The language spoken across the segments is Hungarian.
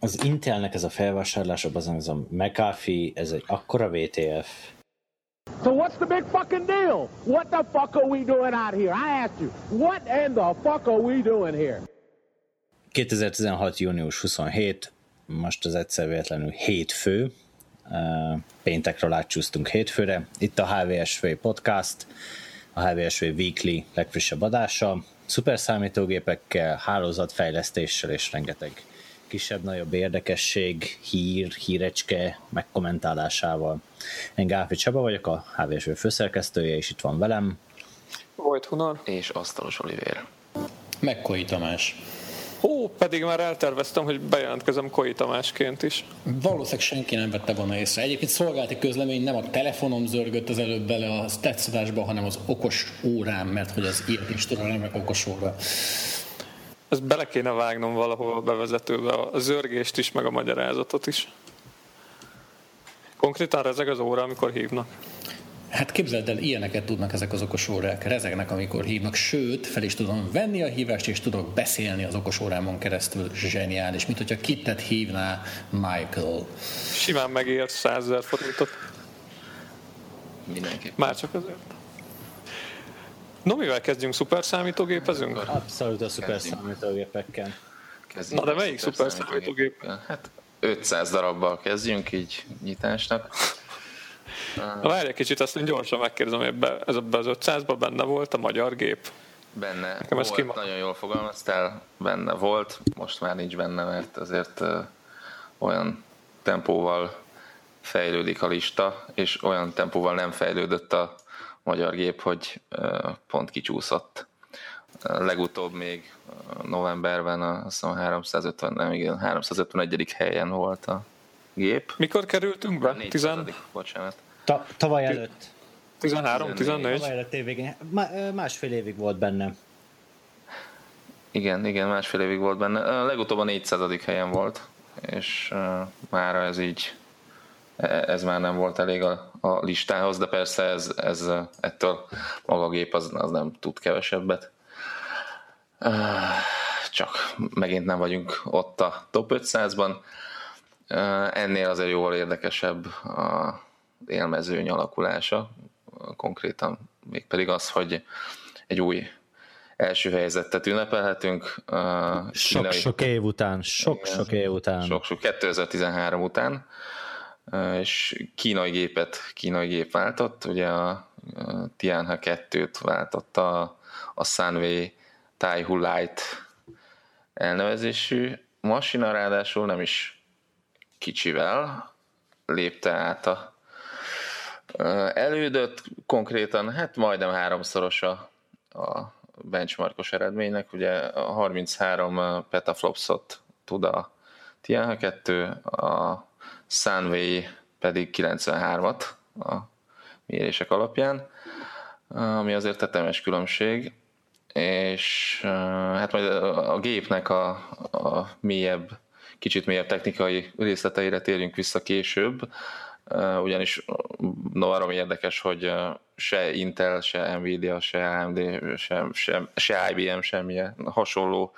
az Intelnek ez a felvásárlása, az ez a McAfee, ez egy akkora VTF. So what's the big fucking deal? What the fuck are we doing out here? I asked you, what in the fuck are we doing here? 2016. június 27, most az egyszer véletlenül hétfő, péntekről átcsúsztunk hétfőre. Itt a HVSV podcast, a HVSV Weekly legfrissebb adása, szuperszámítógépekkel, hálózatfejlesztéssel és rengeteg kisebb-nagyobb érdekesség, hír, hírecske megkommentálásával. Én Gáfi Csaba vagyok, a HVSV főszerkesztője, és itt van velem. Volt Hunor. És Asztalos Olivér. Megkoi Tamás. Hú, pedig már elterveztem, hogy bejelentkezem Koi Tamásként is. Valószínűleg senki nem vette volna észre. Egyébként szolgálati közlemény nem a telefonom zörgött az előbb bele a tetszadásba, hanem az okos órám, mert hogy az ilyet is tudom, nem okos óra. Ezt bele kéne vágnom valahol a bevezetőbe, a zörgést is, meg a magyarázatot is. Konkrétan rezeg az óra, amikor hívnak. Hát képzeld el, ilyeneket tudnak ezek az okos órák, rezegnek, amikor hívnak, sőt, fel is tudom venni a hívást, és tudok beszélni az okos órámon keresztül, zseniális, mint hogyha kittet hívná Michael. Simán megért 100 ezer forintot. Mindenképp. Már csak azért. No, mivel kezdjünk? Szuper számítógépezünk? Abszolút a szuper számítógépekkel. Kezdjünk Na de melyik szuper számítógép? Hát 500 darabbal kezdjünk így nyitásnak. Na várj egy kicsit, azt én gyorsan megkérdezem, hogy ez ebbe az 500-ban benne volt a magyar gép? Benne Nekem volt, kima- nagyon jól fogalmaztál, benne volt, most már nincs benne, mert azért uh, olyan tempóval fejlődik a lista, és olyan tempóval nem fejlődött a magyar gép, hogy pont kicsúszott. Legutóbb még novemberben a, azt hiszem, 350, nem igen, 351. helyen volt a gép. Mikor kerültünk be? 400. 10, bocsánat. Ta- tavaly előtt. 13, 14? Tavaly előtt évvégén. Másfél évig volt benne. Igen, igen, másfél évig volt benne. A legutóbb a 400. helyen volt, és uh, már ez így, e- ez már nem volt elég a, a listához, de persze ez, ez ettől maga a gép az, az nem tud kevesebbet. Csak megint nem vagyunk ott a top 500-ban. Uh, ennél azért jóval érdekesebb a élmezőny alakulása, konkrétan mégpedig az, hogy egy új első helyzetet ünnepelhetünk. Sok-sok év után, sok-sok év után. Sok-sok, 2013 után, és kínai gépet, kínai gép váltott, ugye a Tianhe 2-t váltotta a, Sunway Taihu Light elnevezésű masina, ráadásul nem is kicsivel lépte át a uh, elődöt, konkrétan hát majdnem háromszoros a, a benchmarkos eredménynek, ugye a 33 petaflopsot tud a Tianhe 2, a Sunway pedig 93-at a mérések alapján, ami azért tetemes különbség, és hát majd a gépnek a, a mélyebb, kicsit mélyebb technikai részleteire térjünk vissza később, ugyanis no, arra érdekes, hogy se Intel, se Nvidia, se AMD, se, se, se IBM semmilyen hasonló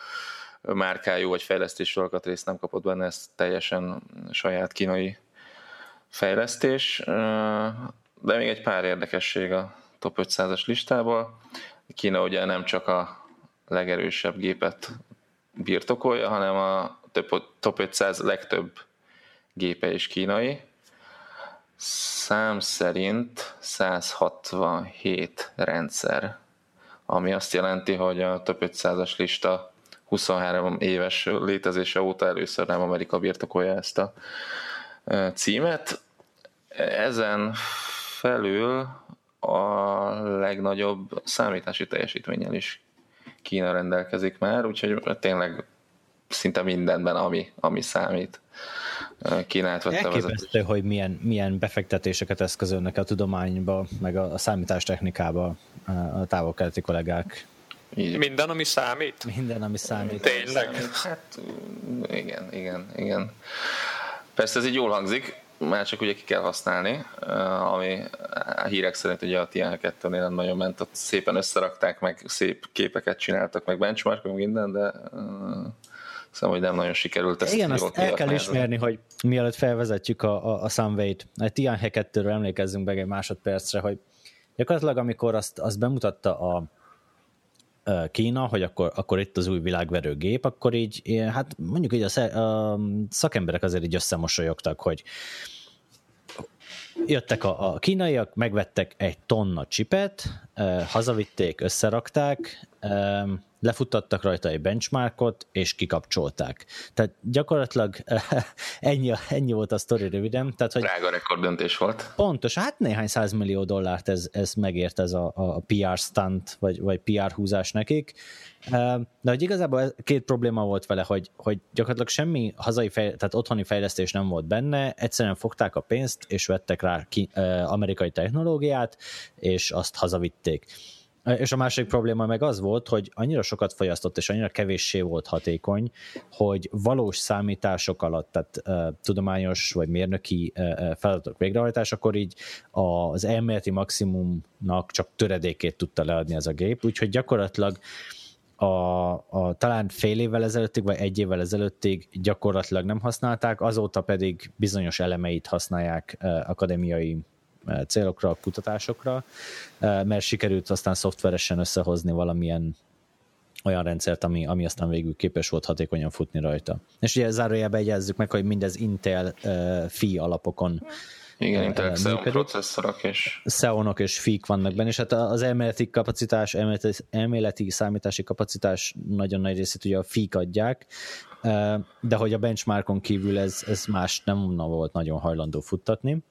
márkájú vagy fejlesztési alkatrészt nem kapott benne, ez teljesen saját kínai fejlesztés. De még egy pár érdekesség a top 500-as listából. Kína ugye nem csak a legerősebb gépet birtokolja, hanem a top 500 legtöbb gépe is kínai, szám szerint 167 rendszer, ami azt jelenti, hogy a több 500-as lista 23 éves létezése óta először nem Amerika birtokolja ezt a címet. Ezen felül a legnagyobb számítási teljesítménnyel is Kína rendelkezik már, úgyhogy tényleg szinte mindenben, ami, ami számít. Kínát vette Elképesztő, hogy milyen, milyen befektetéseket eszközölnek a tudományba, meg a, a számítástechnikába a távol-keleti kollégák. Így. Minden, ami számít? Minden, ami számít. Tényleg? Hát igen, igen, igen. Persze ez így jól hangzik, már csak ugye ki kell használni, ami a hírek szerint ugye a Tian 2-nél nagyon ment, ott szépen összerakták, meg szép képeket csináltak, meg benchmark, meg minden, de Hiszem, hogy nem nagyon sikerült ezt Igen, azt el kell ismerni, hogy mielőtt felvezetjük a, a, a Sunway-t, a Tian 2-ről emlékezzünk meg egy másodpercre, hogy gyakorlatilag amikor azt, azt bemutatta a Kína, hogy akkor, akkor itt az új világverő gép, akkor így, hát mondjuk így a, szakemberek azért így összemosolyogtak, hogy jöttek a, a kínaiak, megvettek egy tonna csipet, hazavitték, összerakták, lefuttattak rajta egy benchmarkot, és kikapcsolták. Tehát gyakorlatilag ennyi, ennyi volt a sztori röviden. Tehát, hogy Drága rekorddöntés volt. Pontos, hát néhány százmillió dollárt ez, ez megért ez a, a PR stunt, vagy, vagy PR húzás nekik. De hogy igazából két probléma volt vele, hogy, hogy gyakorlatilag semmi hazai, fej, tehát otthoni fejlesztés nem volt benne, egyszerűen fogták a pénzt, és vettek rá ki, eh, amerikai technológiát, és azt hazavitték. És a másik probléma meg az volt, hogy annyira sokat fogyasztott, és annyira kevéssé volt hatékony, hogy valós számítások alatt, tehát uh, tudományos vagy mérnöki uh, feladatok végrehajtásakor így az elméleti maximumnak csak töredékét tudta leadni ez a gép, úgyhogy gyakorlatilag a, a, talán fél évvel ezelőttig, vagy egy évvel ezelőttig gyakorlatilag nem használták, azóta pedig bizonyos elemeit használják akadémiai célokra, kutatásokra, uh, mert sikerült aztán szoftveresen összehozni valamilyen olyan rendszert, ami, ami aztán végül képes volt hatékonyan futni rajta. És ugye zárójelbe egyezzük meg, hogy mindez Intel uh, FI alapokon Igen, Intel eh, Xeon processzorok, és Xeonok és FIK vannak benne, és hát az elméleti kapacitás, elméleti, elméleti számítási kapacitás nagyon nagy részét ugye a FIK adják, eh, de hogy a benchmarkon kívül ez, ez más nem volt nagyon hajlandó futtatni.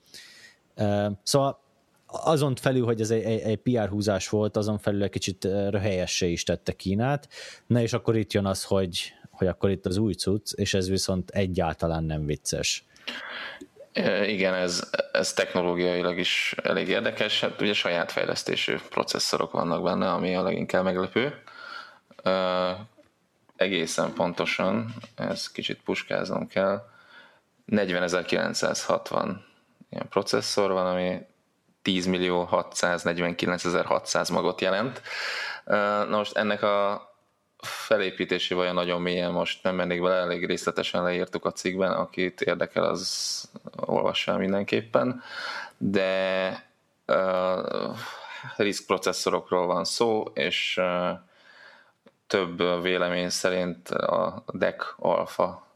Szóval azon felül, hogy ez egy, egy, egy PR húzás volt, azon felül egy kicsit röhelyessé is tette Kínát. Na és akkor itt jön az, hogy, hogy akkor itt az új cucc, és ez viszont egyáltalán nem vicces. Igen, ez, ez technológiailag is elég érdekes. Hát ugye saját fejlesztésű processzorok vannak benne, ami a leginkább meglepő. Egészen pontosan, ez kicsit puskáznom kell, 40.960 ilyen processzor van, ami 10 millió 649.600 magot jelent. Na most ennek a felépítésével olyan nagyon mélyen most nem mennék bele, elég részletesen leírtuk a cikkben, akit érdekel, az olvassa mindenképpen, de uh, RISC processzorokról van szó, és uh, több vélemény szerint a DEC alfa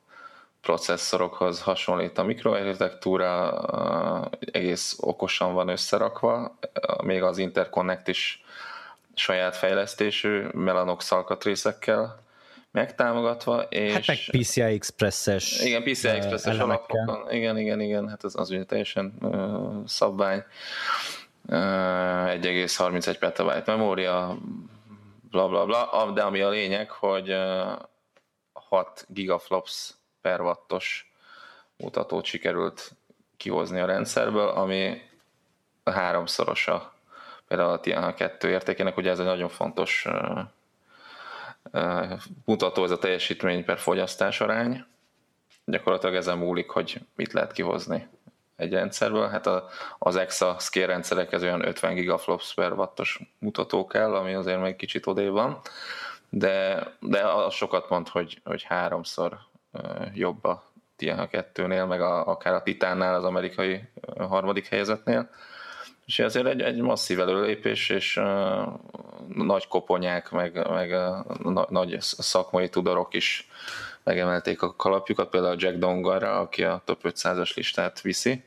processzorokhoz hasonlít a mikroarchitektúra, uh, egész okosan van összerakva, uh, még az Interconnect is saját fejlesztésű Mellanox alkatrészekkel megtámogatva, és... Hát meg PCI Express-es igen, PCI eh, Express-es alapokon. Igen, igen, igen, hát az, az ugye teljesen uh, szabvány. Uh, 1,31 petabyte memória, bla bla bla, de ami a lényeg, hogy uh, 6 gigaflops per wattos mutatót sikerült kihozni a rendszerből, ami a háromszorosa például a Tiana 2 értékének, ugye ez egy nagyon fontos mutató, ez a teljesítmény per fogyasztás arány. Gyakorlatilag ezen múlik, hogy mit lehet kihozni egy rendszerből. Hát a, az EXA scale rendszerekhez olyan 50 gigaflops per wattos mutató kell, ami azért még kicsit odébb van, de, de az sokat mond, hogy, hogy háromszor jobb a Tiana 2-nél, meg a, akár a Titánnál, az amerikai harmadik helyezetnél. És ezért egy, egy masszív előlépés, és uh, nagy koponyák, meg, meg uh, na, nagy szakmai tudorok is megemelték a kalapjukat, például Jack Dongarra, aki a top 500-as listát viszi.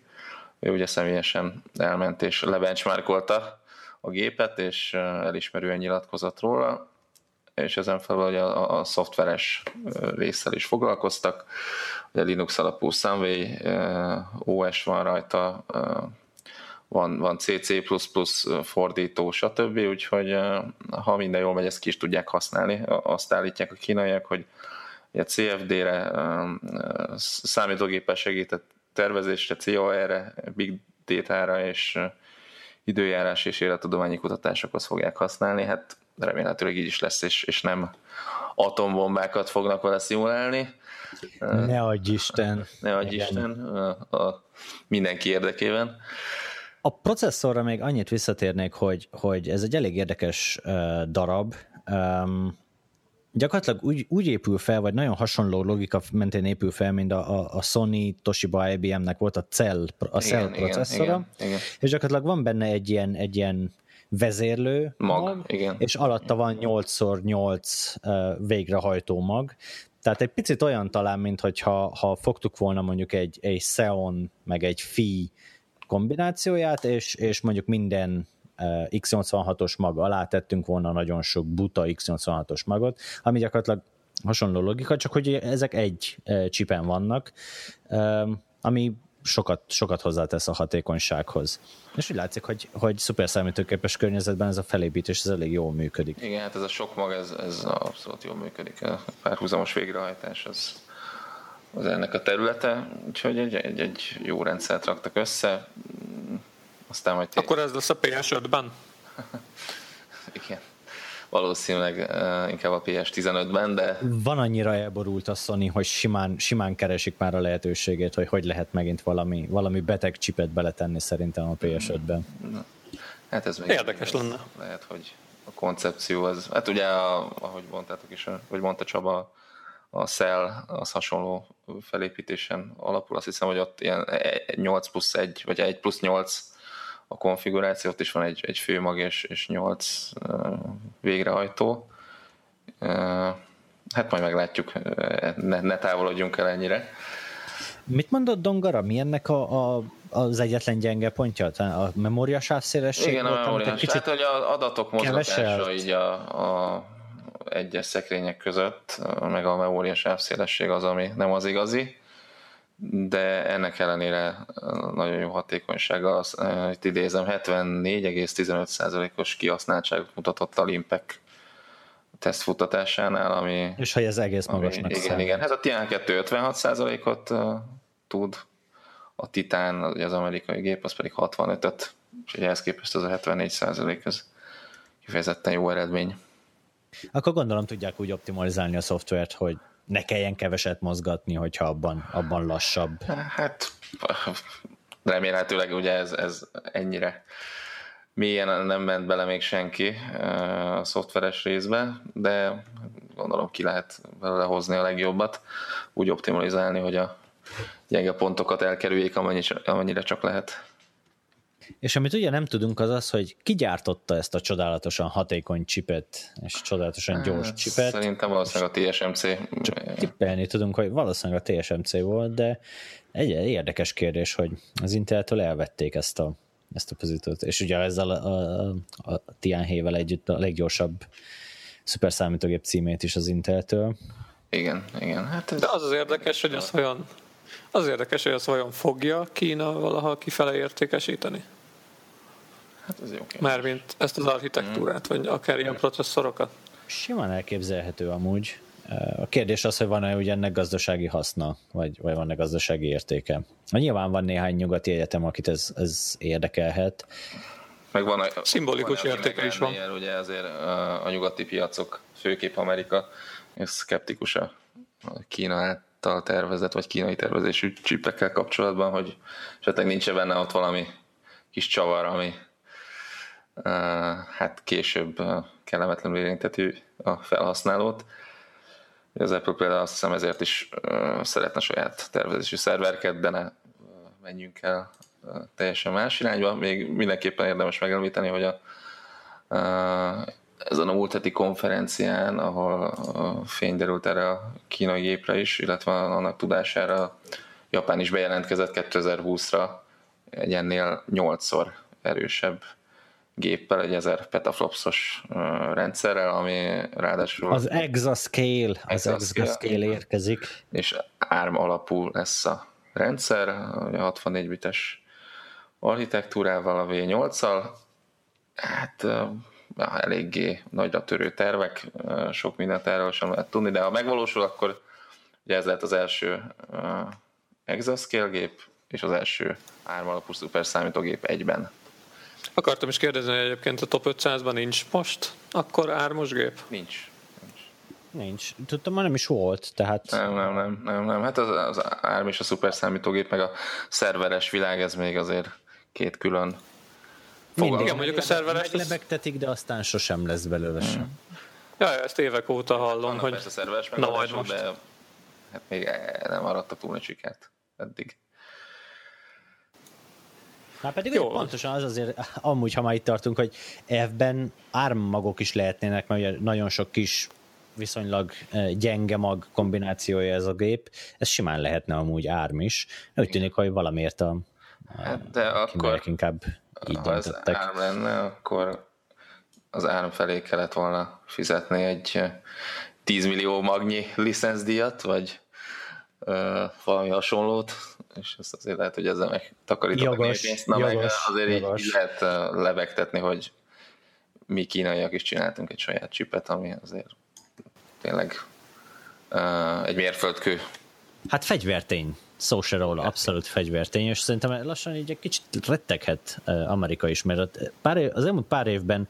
Ő ugye személyesen elment és lebenchmarkolta a gépet, és uh, elismerően nyilatkozott róla, és ezen felül a, a, a szoftveres résszel is foglalkoztak. Ugye Linux alapú Sunway OS van rajta, van, van CC++ fordító, stb. Úgyhogy ha minden jól megy, ezt ki is tudják használni. Azt állítják a kínaiak, hogy a CFD-re, számítógépes segített tervezésre, COR-re, Big Data-ra és időjárás és élettudományi kutatásokhoz fogják használni. Hát remélhetőleg így is lesz, és, és nem atombombákat fognak vele szimulálni. Ne adj Isten! Ne adj Igen. Isten! A, a mindenki érdekében. A processzorra még annyit visszatérnék, hogy, hogy ez egy elég érdekes uh, darab. Um, gyakorlatilag úgy, úgy épül fel, vagy nagyon hasonló logika mentén épül fel, mint a, a, Sony, Toshiba, IBM-nek volt a Cell, a Cell Igen, processzora, igen, igen. és gyakorlatilag van benne egy ilyen, egy ilyen vezérlő Mag, igen. és alatta van 8x8 uh, végrehajtó mag, tehát egy picit olyan talán, mint hogyha ha fogtuk volna mondjuk egy, egy Xeon meg egy Fi kombinációját, és, és mondjuk minden uh, X86-os mag alá tettünk volna nagyon sok buta X86-os magot, ami gyakorlatilag hasonló logika, csak hogy ezek egy csipen vannak, ami sokat, sokat hozzátesz a hatékonysághoz. És úgy látszik, hogy, hogy szuper számítógépes környezetben ez a felépítés ez elég jól működik. Igen, hát ez a sok mag, ez, ez abszolút jól működik. A párhuzamos végrehajtás az, az ennek a területe, úgyhogy egy, egy, egy jó rendszert raktak össze. Aztán majd... Akkor ez lesz a PS5-ben? Igen valószínűleg uh, inkább a PS15-ben, de... Van annyira elborult a Sony, hogy simán, simán keresik már a lehetőségét, hogy hogy lehet megint valami, valami beteg csipet beletenni szerintem a PS5-ben. Hát ez még Érdekes lenne. Lehet, hogy a koncepció az... Hát ugye, a, ahogy mondtátok is, vagy mondta Csaba, a Cell az hasonló felépítésen alapul. Azt hiszem, hogy ott ilyen 8 plusz 1, vagy 1 plusz 8 a konfiguráció, ott is van egy, egy főmag és, és 8 uh, végrehajtó. Hát majd meglátjuk, ne, ne távolodjunk el ennyire. Mit mondott Dongara? Mi ennek a, a, az egyetlen gyenge pontja? A memória sávszélesség? Igen, a memória. Kicsit hát, hogy az adatok mozgatása keveselt. így a, a egyes szekrények között, meg a memória sávszélesség az, ami nem az igazi de ennek ellenére nagyon jó hatékonysága, itt idézem, 74,15%-os kihasználtságot mutatott a Limpek tesztfutatásánál, ami... És hogy ez egész ami, magasnak Igen, számít. igen, hát a Tian 2 56%-ot uh, tud, a Titan, az amerikai gép, az pedig 65-öt, és ehhez képest az a 74% ez kifejezetten jó eredmény. Akkor gondolom tudják úgy optimalizálni a szoftvert, hogy ne kelljen keveset mozgatni, hogyha abban, abban lassabb. Hát remélhetőleg ugye ez, ez ennyire mélyen nem ment bele még senki a szoftveres részbe, de gondolom ki lehet belőle hozni a legjobbat, úgy optimalizálni, hogy a gyenge pontokat elkerüljék, amennyire csak lehet. És amit ugye nem tudunk az az, hogy ki gyártotta ezt a csodálatosan hatékony csipet, és csodálatosan gyors csipet. Szerintem valószínűleg a TSMC. Csak tippelni tudunk, hogy valószínűleg a TSMC volt, de egy érdekes kérdés, hogy az Inteltől elvették ezt a, ezt a pozíciót, és ugye ezzel a, a, a Tianhe-vel együtt a leggyorsabb szuperszámítógép címét is az Inteltől. Igen, igen. Hát ez De az az érdekes, hogy az olyan az érdekes, hogy az vajon fogja Kína valaha kifele értékesíteni? Hát ez jó kérdés. Mármint ezt az architektúrát, vagy akár ilyen processzorokat. Simán elképzelhető amúgy. A kérdés az, hogy van-e ugye ennek gazdasági haszna, vagy, vagy van-e gazdasági értéke. Nyilván van néhány nyugati egyetem, akit ez, ez érdekelhet. Meg van a, Szimbolikus van, értéke is van. Ilyen, ugye azért a, nyugati piacok, főképp Amerika, és szkeptikus a Kína által tervezett, vagy kínai tervezésű csipekkel kapcsolatban, hogy esetleg nincs benne ott valami kis csavar, ami hát később kellemetlenül érinteti a felhasználót. Az Apple például azt hiszem ezért is szeretne saját tervezésű szerverket, de ne menjünk el teljesen más irányba. Még mindenképpen érdemes megemlíteni, hogy a, ezen a múlt heti konferencián, ahol fény derült erre a kínai gépre is, illetve annak tudására Japán is bejelentkezett 2020-ra egy ennél 8-szor erősebb géppel, egy 1000 petaflopsos rendszerrel, ami ráadásul... Az Exascale, az Exascale, érkezik. És ARM alapú lesz a rendszer, a 64 bites architektúrával, a V8-al. Hát eléggé nagyra törő tervek, sok mindent erről sem lehet tudni, de ha megvalósul, akkor ugye ez lehet az első Exascale gép, és az első ARM alapú szuper számítógép egyben. Akartam is kérdezni, hogy egyébként a top 500-ban nincs most akkor ármos gép? Nincs. Nincs. Tudtam, már nem is volt, tehát... Nem, nem, nem, nem, nem. Hát az, az ARM és a szuper számítógép, meg a szerveres világ, ez még azért két külön Mindig. Igen, mondjuk a szerveres... Meglebegtetik, de aztán sosem lesz belőle sem. Ja, ezt évek óta hallom, Vannak hogy persze szerveres na majd most. de hát még nem arattak túl nagy sikert eddig. Már pedig Jó. pontosan az azért, amúgy, ha már itt tartunk, hogy F-ben ármagok is lehetnének, mert ugye nagyon sok kis viszonylag eh, gyenge mag kombinációja ez a gép, ez simán lehetne amúgy árm is. Úgy tűnik, hogy valamiért a, Hát, de a akkor, inkább így ha ez árm lenne, akkor az árm felé kellett volna fizetni egy eh, 10 millió magnyi licenszdíjat, vagy ö, valami hasonlót, és ezt azért lehet, hogy ezzel meg takarítanak pénzt, na meg azért így, jogos. így lehet lebegtetni, hogy mi kínaiak is csináltunk egy saját csipet, ami azért tényleg ö, egy mérföldkő. Hát fegyvertény, szó se róla, abszolút fegyvertény, és szerintem lassan így egy kicsit retteghet Amerika is, mert pár év, az elmúlt pár évben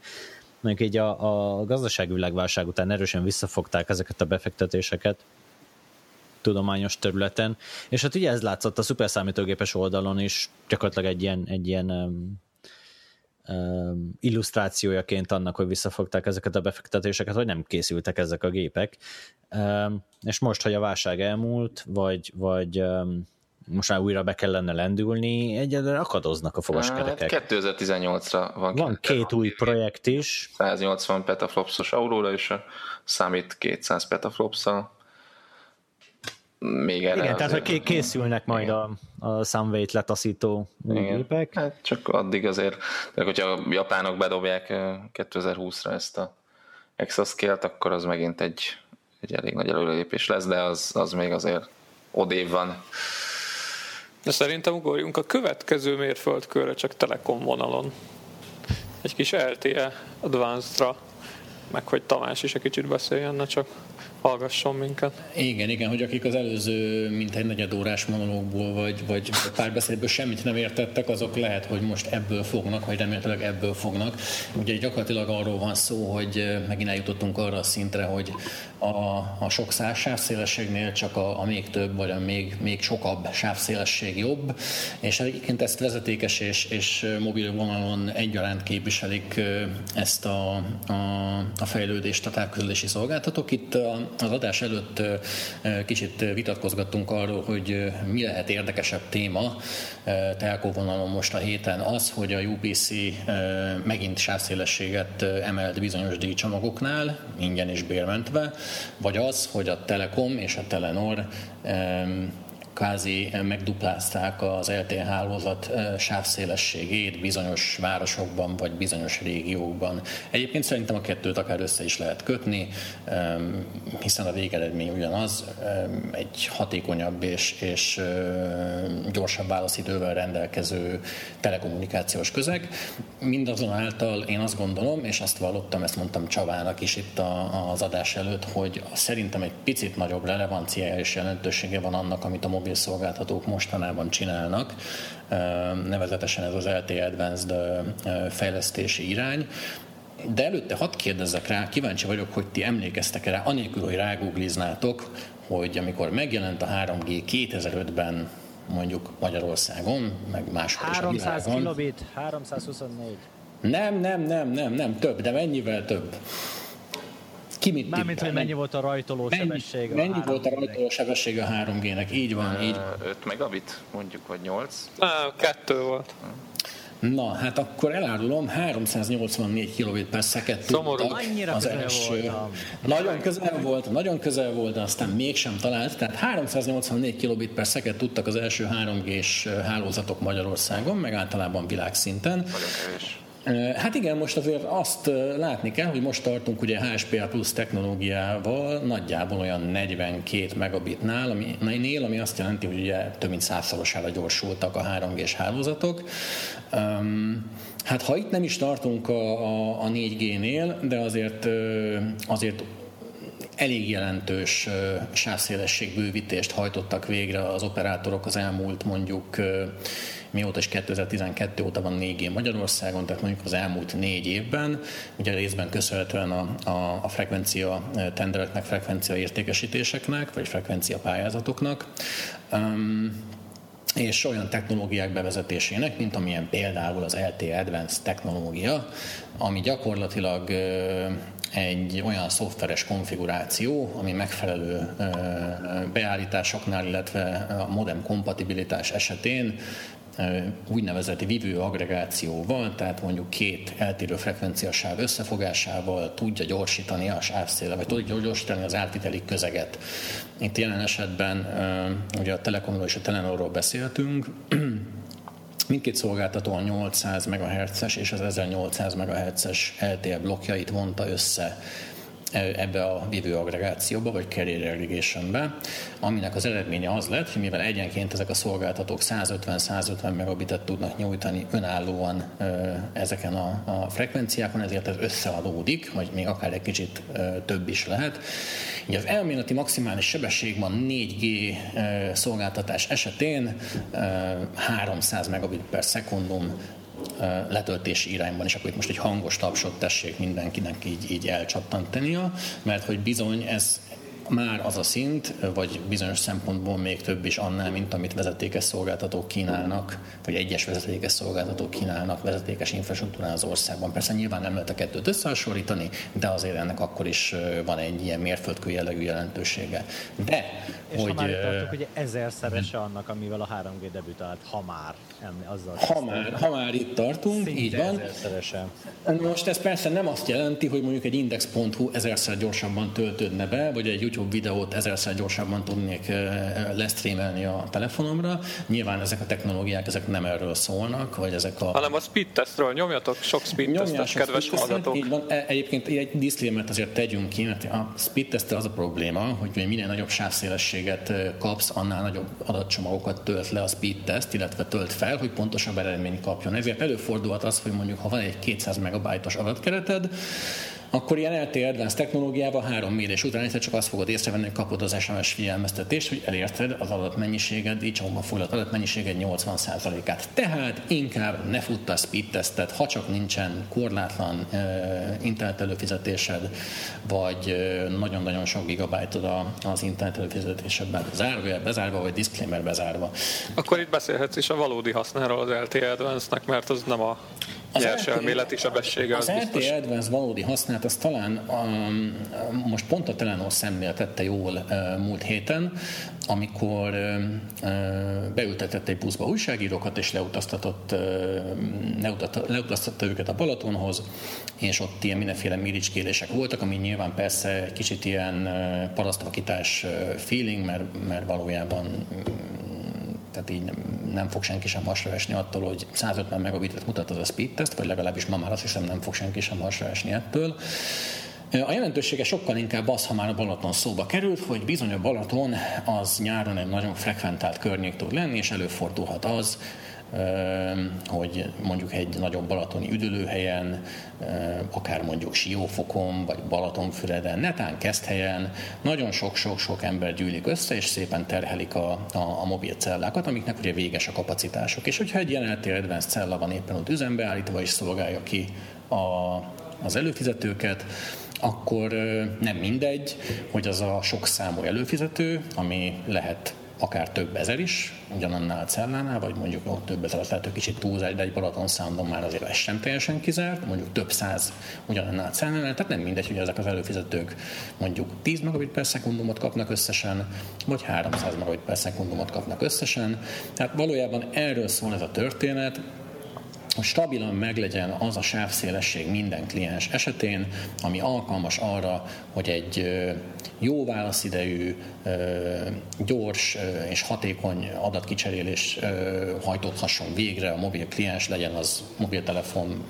mondjuk így a, a gazdasági világválság után erősen visszafogták ezeket a befektetéseket tudományos területen, és hát ugye ez látszott a szuperszámítógépes oldalon is, gyakorlatilag egy ilyen, egy ilyen um, um, illusztrációjaként annak, hogy visszafogták ezeket a befektetéseket, hogy nem készültek ezek a gépek. Um, és most, hogy a válság elmúlt, vagy, vagy um, most már újra be kellene lendülni, egyelőre akadoznak a Hát fogaskerekek. 2018-ra van, Van két új projekt is, 180 petaflopsos Aurora, és Summit 200 petaflopszal. Még erre igen, tehát hogy készülnek majd a, a Sunway-t letaszító Igen. gépek. Hát csak addig azért, de hogyha a japánok bedobják eh, 2020-ra ezt a exascale-t, akkor az megint egy, egy elég nagy előrelépés lesz, de az, az még azért odév van. De szerintem ugorjunk a következő mérföldkörre, csak Telekom vonalon. Egy kis LTE Advanced-ra, meg hogy Tamás is egy kicsit beszéljen, ne csak hallgasson minket. Igen, igen, hogy akik az előző mintegy negyed órás monológból vagy, vagy párbeszédből semmit nem értettek, azok lehet, hogy most ebből fognak, vagy remélhetőleg ebből fognak. Ugye gyakorlatilag arról van szó, hogy megint eljutottunk arra a szintre, hogy a, a sok száz sávszélességnél csak a, a még több, vagy a még, még sokabb sávszélesség jobb, és egyébként ezt vezetékes és, és mobil vonalon egyaránt képviselik ezt a, a, a fejlődést a távközlési szolgáltatók. Itt az adás előtt kicsit vitatkozgattunk arról, hogy mi lehet érdekesebb téma telkó vonalon most a héten az, hogy a UPC megint sávszélességet emelt bizonyos díjcsomagoknál, ingyen és bérmentve, vagy az, hogy a Telekom és a Telenor kvázi megduplázták az LTE hálózat eh, sávszélességét bizonyos városokban vagy bizonyos régiókban. Egyébként szerintem a kettőt akár össze is lehet kötni, hiszen a végeredmény ugyanaz, egy hatékonyabb és, és eh, gyorsabb válaszidővel rendelkező telekommunikációs közeg. Mindazonáltal én azt gondolom, és azt vallottam, ezt mondtam Csavának is itt az adás előtt, hogy szerintem egy picit nagyobb relevanciája és jelentősége van annak, amit a mobil szolgáltatók mostanában csinálnak, nevezetesen ez az LTE Advanced fejlesztési irány. De előtte hadd kérdezzek rá, kíváncsi vagyok, hogy ti emlékeztek rá, anélkül, hogy rágoogliznátok, hogy amikor megjelent a 3G 2005-ben mondjuk Magyarországon, meg máshol is a 300 világon. kilobit, 324. Nem, nem, nem, nem, nem, több, de mennyivel több? Ki mit Mármint, tippel? hogy mennyi volt a rajtoló mennyi, sebesség. mennyi volt a rajtoló sebesség a 3G-nek? Így van, így. Ö, 5 megabit, mondjuk, vagy 8. Á, kettő volt. Na, hát akkor elárulom, 384 kilobit per szeket tudtak Annyira az első. voltam. Nagyon közel volt, nagyon közel volt, de aztán mégsem talált. Tehát 384 kilobit per szeket tudtak az első 3G-s hálózatok Magyarországon, meg általában világszinten. Nagyon kevés. Hát igen, most azért azt látni kell, hogy most tartunk ugye HSPA plusz technológiával nagyjából olyan 42 megabitnál, ami, nél, ami azt jelenti, hogy ugye több mint százszorosára gyorsultak a 3G-s hálózatok. Um, hát ha itt nem is tartunk a, a, a 4G-nél, de azért, azért elég jelentős sávszélességbővítést hajtottak végre az operátorok az elmúlt mondjuk mióta is 2012 óta van 4G Magyarországon, tehát mondjuk az elmúlt négy évben, ugye részben köszönhetően a, a, a frekvencia tendereknek, frekvencia értékesítéseknek, vagy frekvencia pályázatoknak. Um, és olyan technológiák bevezetésének, mint amilyen például az LTE Advanced technológia, ami gyakorlatilag egy olyan szoftveres konfiguráció, ami megfelelő beállításoknál, illetve a modem kompatibilitás esetén úgynevezett vívő agregációval, tehát mondjuk két eltérő frekvenciasáv összefogásával tudja gyorsítani a sávszéle, vagy tudja gyorsítani az átviteli közeget. Itt jelen esetben ugye a Telekomról és a Telenorról beszéltünk, Mindkét szolgáltató a 800 MHz-es és az 1800 MHz-es LTE blokkjait vonta össze ebbe a vívő agregációba, vagy carrier aggregation aminek az eredménye az lett, hogy mivel egyenként ezek a szolgáltatók 150-150 megabitet tudnak nyújtani önállóan ezeken a, a frekvenciákon, ezért ez összeadódik, vagy még akár egy kicsit több is lehet. Ugye az elméleti maximális sebesség van 4G szolgáltatás esetén 300 megabit per szekundum letöltési irányban, és akkor itt most egy hangos tapsot tessék mindenkinek így, így elcsattantania, mert hogy bizony ez már az a szint, vagy bizonyos szempontból még több is annál, mint amit vezetékes szolgáltatók kínálnak, vagy egyes vezetékes szolgáltatók kínálnak vezetékes infrastruktúrán az országban. Persze nyilván nem lehet a kettőt összehasonlítani, de azért ennek akkor is van egy ilyen mérföldkő jellegű jelentősége. De, és hogy... Ha már tartok, hogy ezerszerese annak, amivel a 3G debütált, ha már. Azzal ha, már, ha már itt tartunk, Szinte így van. Most ez persze nem azt jelenti, hogy mondjuk egy index.hu ezerszer gyorsabban töltődne be, vagy egy YouTube YouTube videót ezerszer gyorsabban tudnék lesztrémelni a telefonomra. Nyilván ezek a technológiák ezek nem erről szólnak, vagy ezek a... Hanem a speed testről nyomjatok sok speed testet, kedves hallgatók. Így van. E, egyébként egy disclaimer azért tegyünk ki, mert a speed testtel az a probléma, hogy minél nagyobb sávszélességet kapsz, annál nagyobb adatcsomagokat tölt le a speed test, illetve tölt fel, hogy pontosabb eredményt kapjon. Ezért előfordulhat az, hogy mondjuk ha van egy 200 megabajtos adatkereted, akkor ilyen LTE Advanced technológiával három mérés után egyszer csak azt fogod észrevenni, hogy kapod az SMS figyelmeztetést, hogy elérted az adatmennyiséged, így csomagban foglalt adatmennyiséged 80%-át. Tehát inkább ne futta a speed testet, ha csak nincsen korlátlan uh, internet előfizetésed, vagy uh, nagyon-nagyon sok gigabájtod az internet előfizetésedben zárva, bezárva, vagy disclaimer bezárva. Akkor itt beszélhetsz is a valódi hasznáról az LTE Advanced-nek, mert az nem a az nyers elméleti sebessége. Az, az LTE Advanced valódi használat, az talán um, most pont a Telenor szemlél tette jól uh, múlt héten, amikor uh, beültetett egy buszba újságírókat, és leutaztatott, uh, leutaztatta őket a Balatonhoz, és ott ilyen mindenféle miricskélések voltak, ami nyilván persze egy kicsit ilyen uh, parasztvakítás feeling, mert, mert valójában tehát így nem, nem fog senki sem hasra esni attól, hogy 150 megabitet mutat az a speed test, vagy legalábbis ma már azt hiszem nem fog senki sem hasra esni ettől. A jelentősége sokkal inkább az, ha már a Balaton szóba került, hogy bizony a Balaton az nyáron egy nagyon frekventált környék tud lenni, és előfordulhat az, hogy mondjuk egy nagyobb balatoni üdülőhelyen, akár mondjuk Siófokon, vagy Balatonfüreden, netán helyen nagyon sok-sok-sok ember gyűlik össze, és szépen terhelik a, a, a mobil cellákat, amiknek ugye véges a kapacitások. És hogyha egy ilyen LTE Advanced cella van éppen ott üzembe állítva, és szolgálja ki a, az előfizetőket, akkor nem mindegy, hogy az a sok számú előfizető, ami lehet akár több ezer is, ugyanannál a cellánál, vagy mondjuk ott több ezer, lehet, hogy kicsit túlzás, de egy Balaton számban már azért ez sem teljesen kizárt, mondjuk több száz ugyanannál a cellánál, tehát nem mindegy, hogy ezek az előfizetők mondjuk 10 megabit per szekundumot kapnak összesen, vagy 300 megabit per szekundumot kapnak összesen. Tehát valójában erről szól ez a történet, hogy stabilan meglegyen az a sávszélesség minden kliens esetén, ami alkalmas arra, hogy egy jó válaszidejű, gyors és hatékony adatkicserélés hajtódhasson végre a mobil kliens, legyen az mobiltelefon,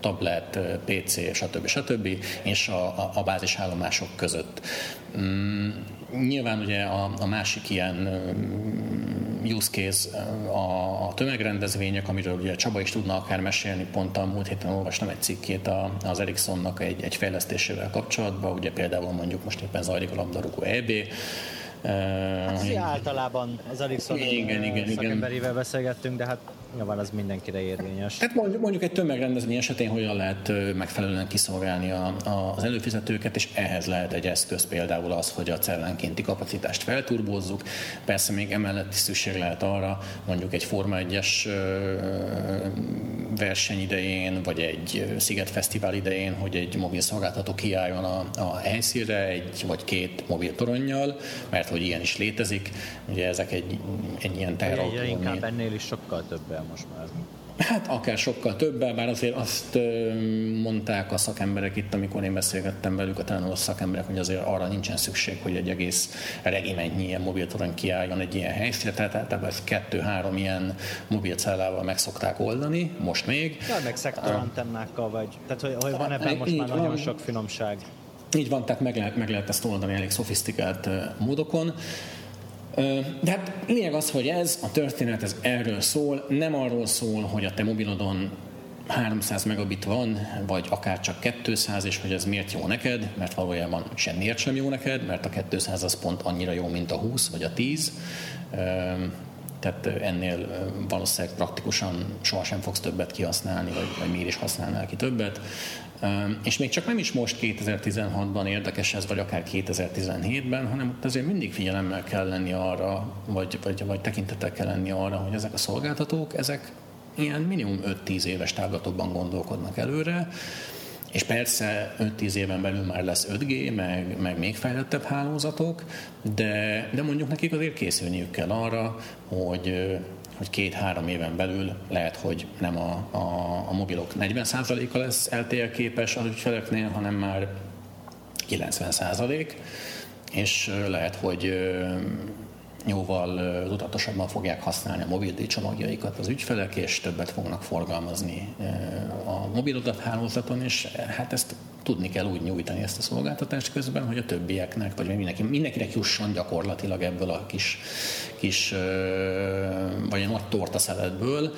tablet, PC, stb. stb. és a, a, a bázisállomások között. Mm, nyilván ugye a, a másik ilyen use case a, a tömegrendezvények, amiről ugye Csaba is tudna akár mesélni, pont a múlt héten olvastam egy cikkét az Ericssonnak egy, egy fejlesztésével kapcsolatban, ugye például mondjuk most éppen zajlik a labdarúgó EB, Hát uh, általában az Ericsson igen, igen, szakemberével beszélgettünk, de hát Nyilván az mindenkire érvényes. Tehát mondjuk, mondjuk egy tömegrendezvény esetén hogyan lehet megfelelően kiszolgálni a, a, az előfizetőket, és ehhez lehet egy eszköz például az, hogy a cellenkénti kapacitást felturbózzuk. Persze még emellett is szükség lehet arra, mondjuk egy Forma 1-es verseny idején, vagy egy Fesztivál idején, hogy egy mobil szolgáltató kiálljon a, a helyszínre egy vagy két mobil toronnyal, mert hogy ilyen is létezik. Ugye ezek egy, egy ilyen teherautó. Inkább ennél is sokkal többel most már. Hát akár sokkal többel, bár azért azt mondták a szakemberek itt, amikor én beszélgettem velük, a talán szakemberek, hogy azért arra nincsen szükség, hogy egy egész regimentnyi ilyen mobiltorony kiálljon egy ilyen helyszínre, tehát általában ezt kettő-három ilyen mobilcellával meg szokták oldani, most még. Ja, meg szektorantennákkal vagy, tehát hogy, hogy van ebben most már nagyon sok finomság. Így van, tehát meg lehet, meg lehet ezt oldani elég szofisztikált módokon. De hát lényeg az, hogy ez a történet, ez erről szól, nem arról szól, hogy a te mobilodon 300 megabit van, vagy akár csak 200, és hogy ez miért jó neked, mert valójában semmiért sem jó neked, mert a 200 az pont annyira jó, mint a 20 vagy a 10. Tehát ennél valószínűleg praktikusan sohasem fogsz többet kihasználni, vagy, vagy miért is használnál ki többet. És még csak nem is most 2016-ban érdekes ez, vagy akár 2017-ben, hanem ott azért mindig figyelemmel kell lenni arra, vagy, vagy, vagy tekintettel kell lenni arra, hogy ezek a szolgáltatók, ezek ilyen minimum 5-10 éves távlatokban gondolkodnak előre, és persze 5-10 éven belül már lesz 5G, meg, meg még fejlettebb hálózatok, de, de mondjuk nekik azért készülniük kell arra, hogy hogy két-három éven belül lehet, hogy nem a, a, a mobilok 40%-a lesz LTE képes az ügyfeleknél, hanem már 90%, és lehet, hogy jóval tudatosabban fogják használni a mobil csomagjaikat az ügyfelek, és többet fognak forgalmazni a mobil adathálózaton, és hát ezt tudni kell úgy nyújtani ezt a szolgáltatást közben, hogy a többieknek, vagy mindenki, mindenkinek jusson gyakorlatilag ebből a kis, kis vagy a nagy torta szeletből,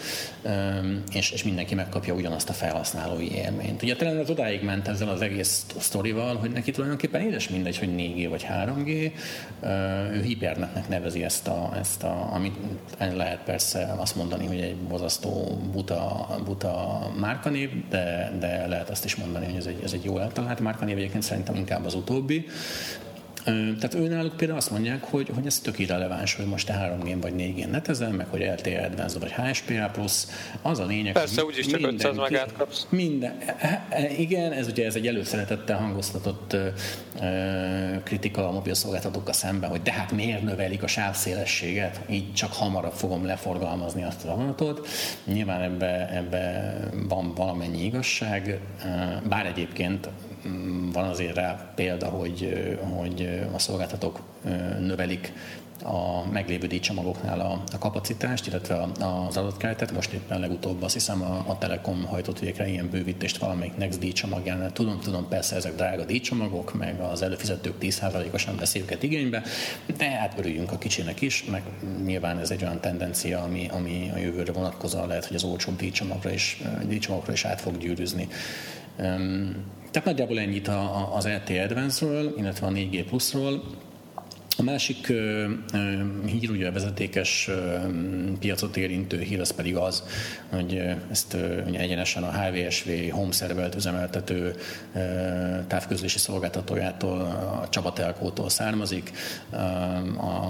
és, és mindenki megkapja ugyanazt a felhasználói élményt. Ugye talán az odáig ment ezzel az egész sztorival, hogy neki tulajdonképpen édes mindegy, hogy 4G vagy 3G, ő hipernetnek nevezi ezt a, ezt a amit lehet persze azt mondani, hogy egy bozasztó buta, buta márkanév, de, de lehet azt is mondani, hogy ez egy, ez egy jó jól eltalált márkanév, egyébként szerintem inkább az utóbbi. Tehát őnáluk például azt mondják, hogy, hogy ez tök irreleváns, hogy most te 3 g vagy 4 g netezel, meg hogy LTE Advanced vagy HSPA+, az a lényeg, Persze, hogy úgyis csak 500 megát kapsz. Minden, igen, ez ugye ez egy előszeretettel hangoztatott kritika a mobil szolgáltatókkal szemben, hogy de hát miért növelik a sávszélességet, így csak hamarabb fogom leforgalmazni azt a vonatot. Nyilván ebbe, ebbe van valamennyi igazság, bár egyébként van azért rá példa, hogy, hogy a szolgáltatók növelik a meglévő díjcsomagoknál a, a kapacitást, illetve az adatkeretet. Most éppen legutóbb azt hiszem a, a Telekom hajtott végre ilyen bővítést valamelyik Next díjcsomagjánál. Tudom, tudom, persze ezek drága díjcsomagok, meg az előfizetők 10%-osan veszi őket igénybe, de hát örüljünk a kicsinek is, meg nyilván ez egy olyan tendencia, ami, ami a jövőre vonatkozóan lehet, hogy az olcsóbb díjcsomagra is, díjcsomagra is át fog gyűrűzni. Tehát nagyjából ennyit az LTE Advance-ről, illetve a 4G Plus-ról. A másik uh, hír, ugye a vezetékes piacot érintő hír, az pedig az, hogy ezt ugye egyenesen a HVSV home servert üzemeltető távközlési szolgáltatójától, a Csaba Telkótól származik, uh,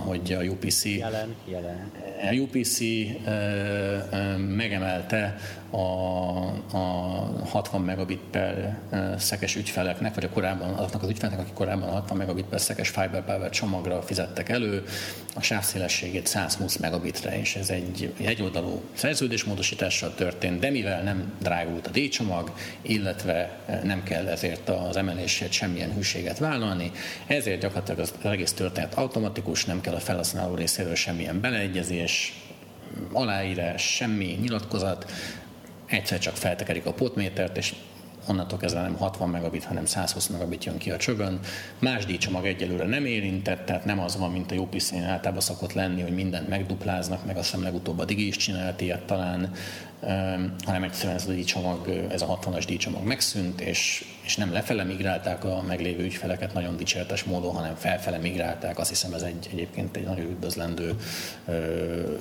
hogy a UPC, jelen, jelen. A UPC uh, megemelte a, a 60 megabit per szekes ügyfeleknek, vagy a korábban azoknak az ügyfeleknek, akik korábban 60 megabit per szekes fiber power csomagra fizettek elő, a sávszélességét 120 megabitre, és ez egy egyoldalú szerződésmódosítással történt, de mivel nem drágult a D-csomag, illetve nem kell ezért az emelésért semmilyen hűséget vállalni, ezért gyakorlatilag az egész történet automatikus, nem kell a felhasználó részéről semmilyen beleegyezés, aláírás, semmi nyilatkozat, egyszer csak feltekerik a potmétert, és onnantól kezdve nem 60 megabit, hanem 120 megabit jön ki a csövön. Más díjcsomag egyelőre nem érintett, tehát nem az van, mint a UPC-n általában szokott lenni, hogy mindent megdupláznak, meg azt hiszem legutóbb a Digi is csinált ilyet talán, hanem egyszerűen ez a díjcsomag, ez a 60-as díjcsomag megszűnt, és, és nem lefele migrálták a meglévő ügyfeleket nagyon dicséretes módon, hanem felfele migrálták. Azt hiszem ez egy, egyébként egy nagyon üdvözlendő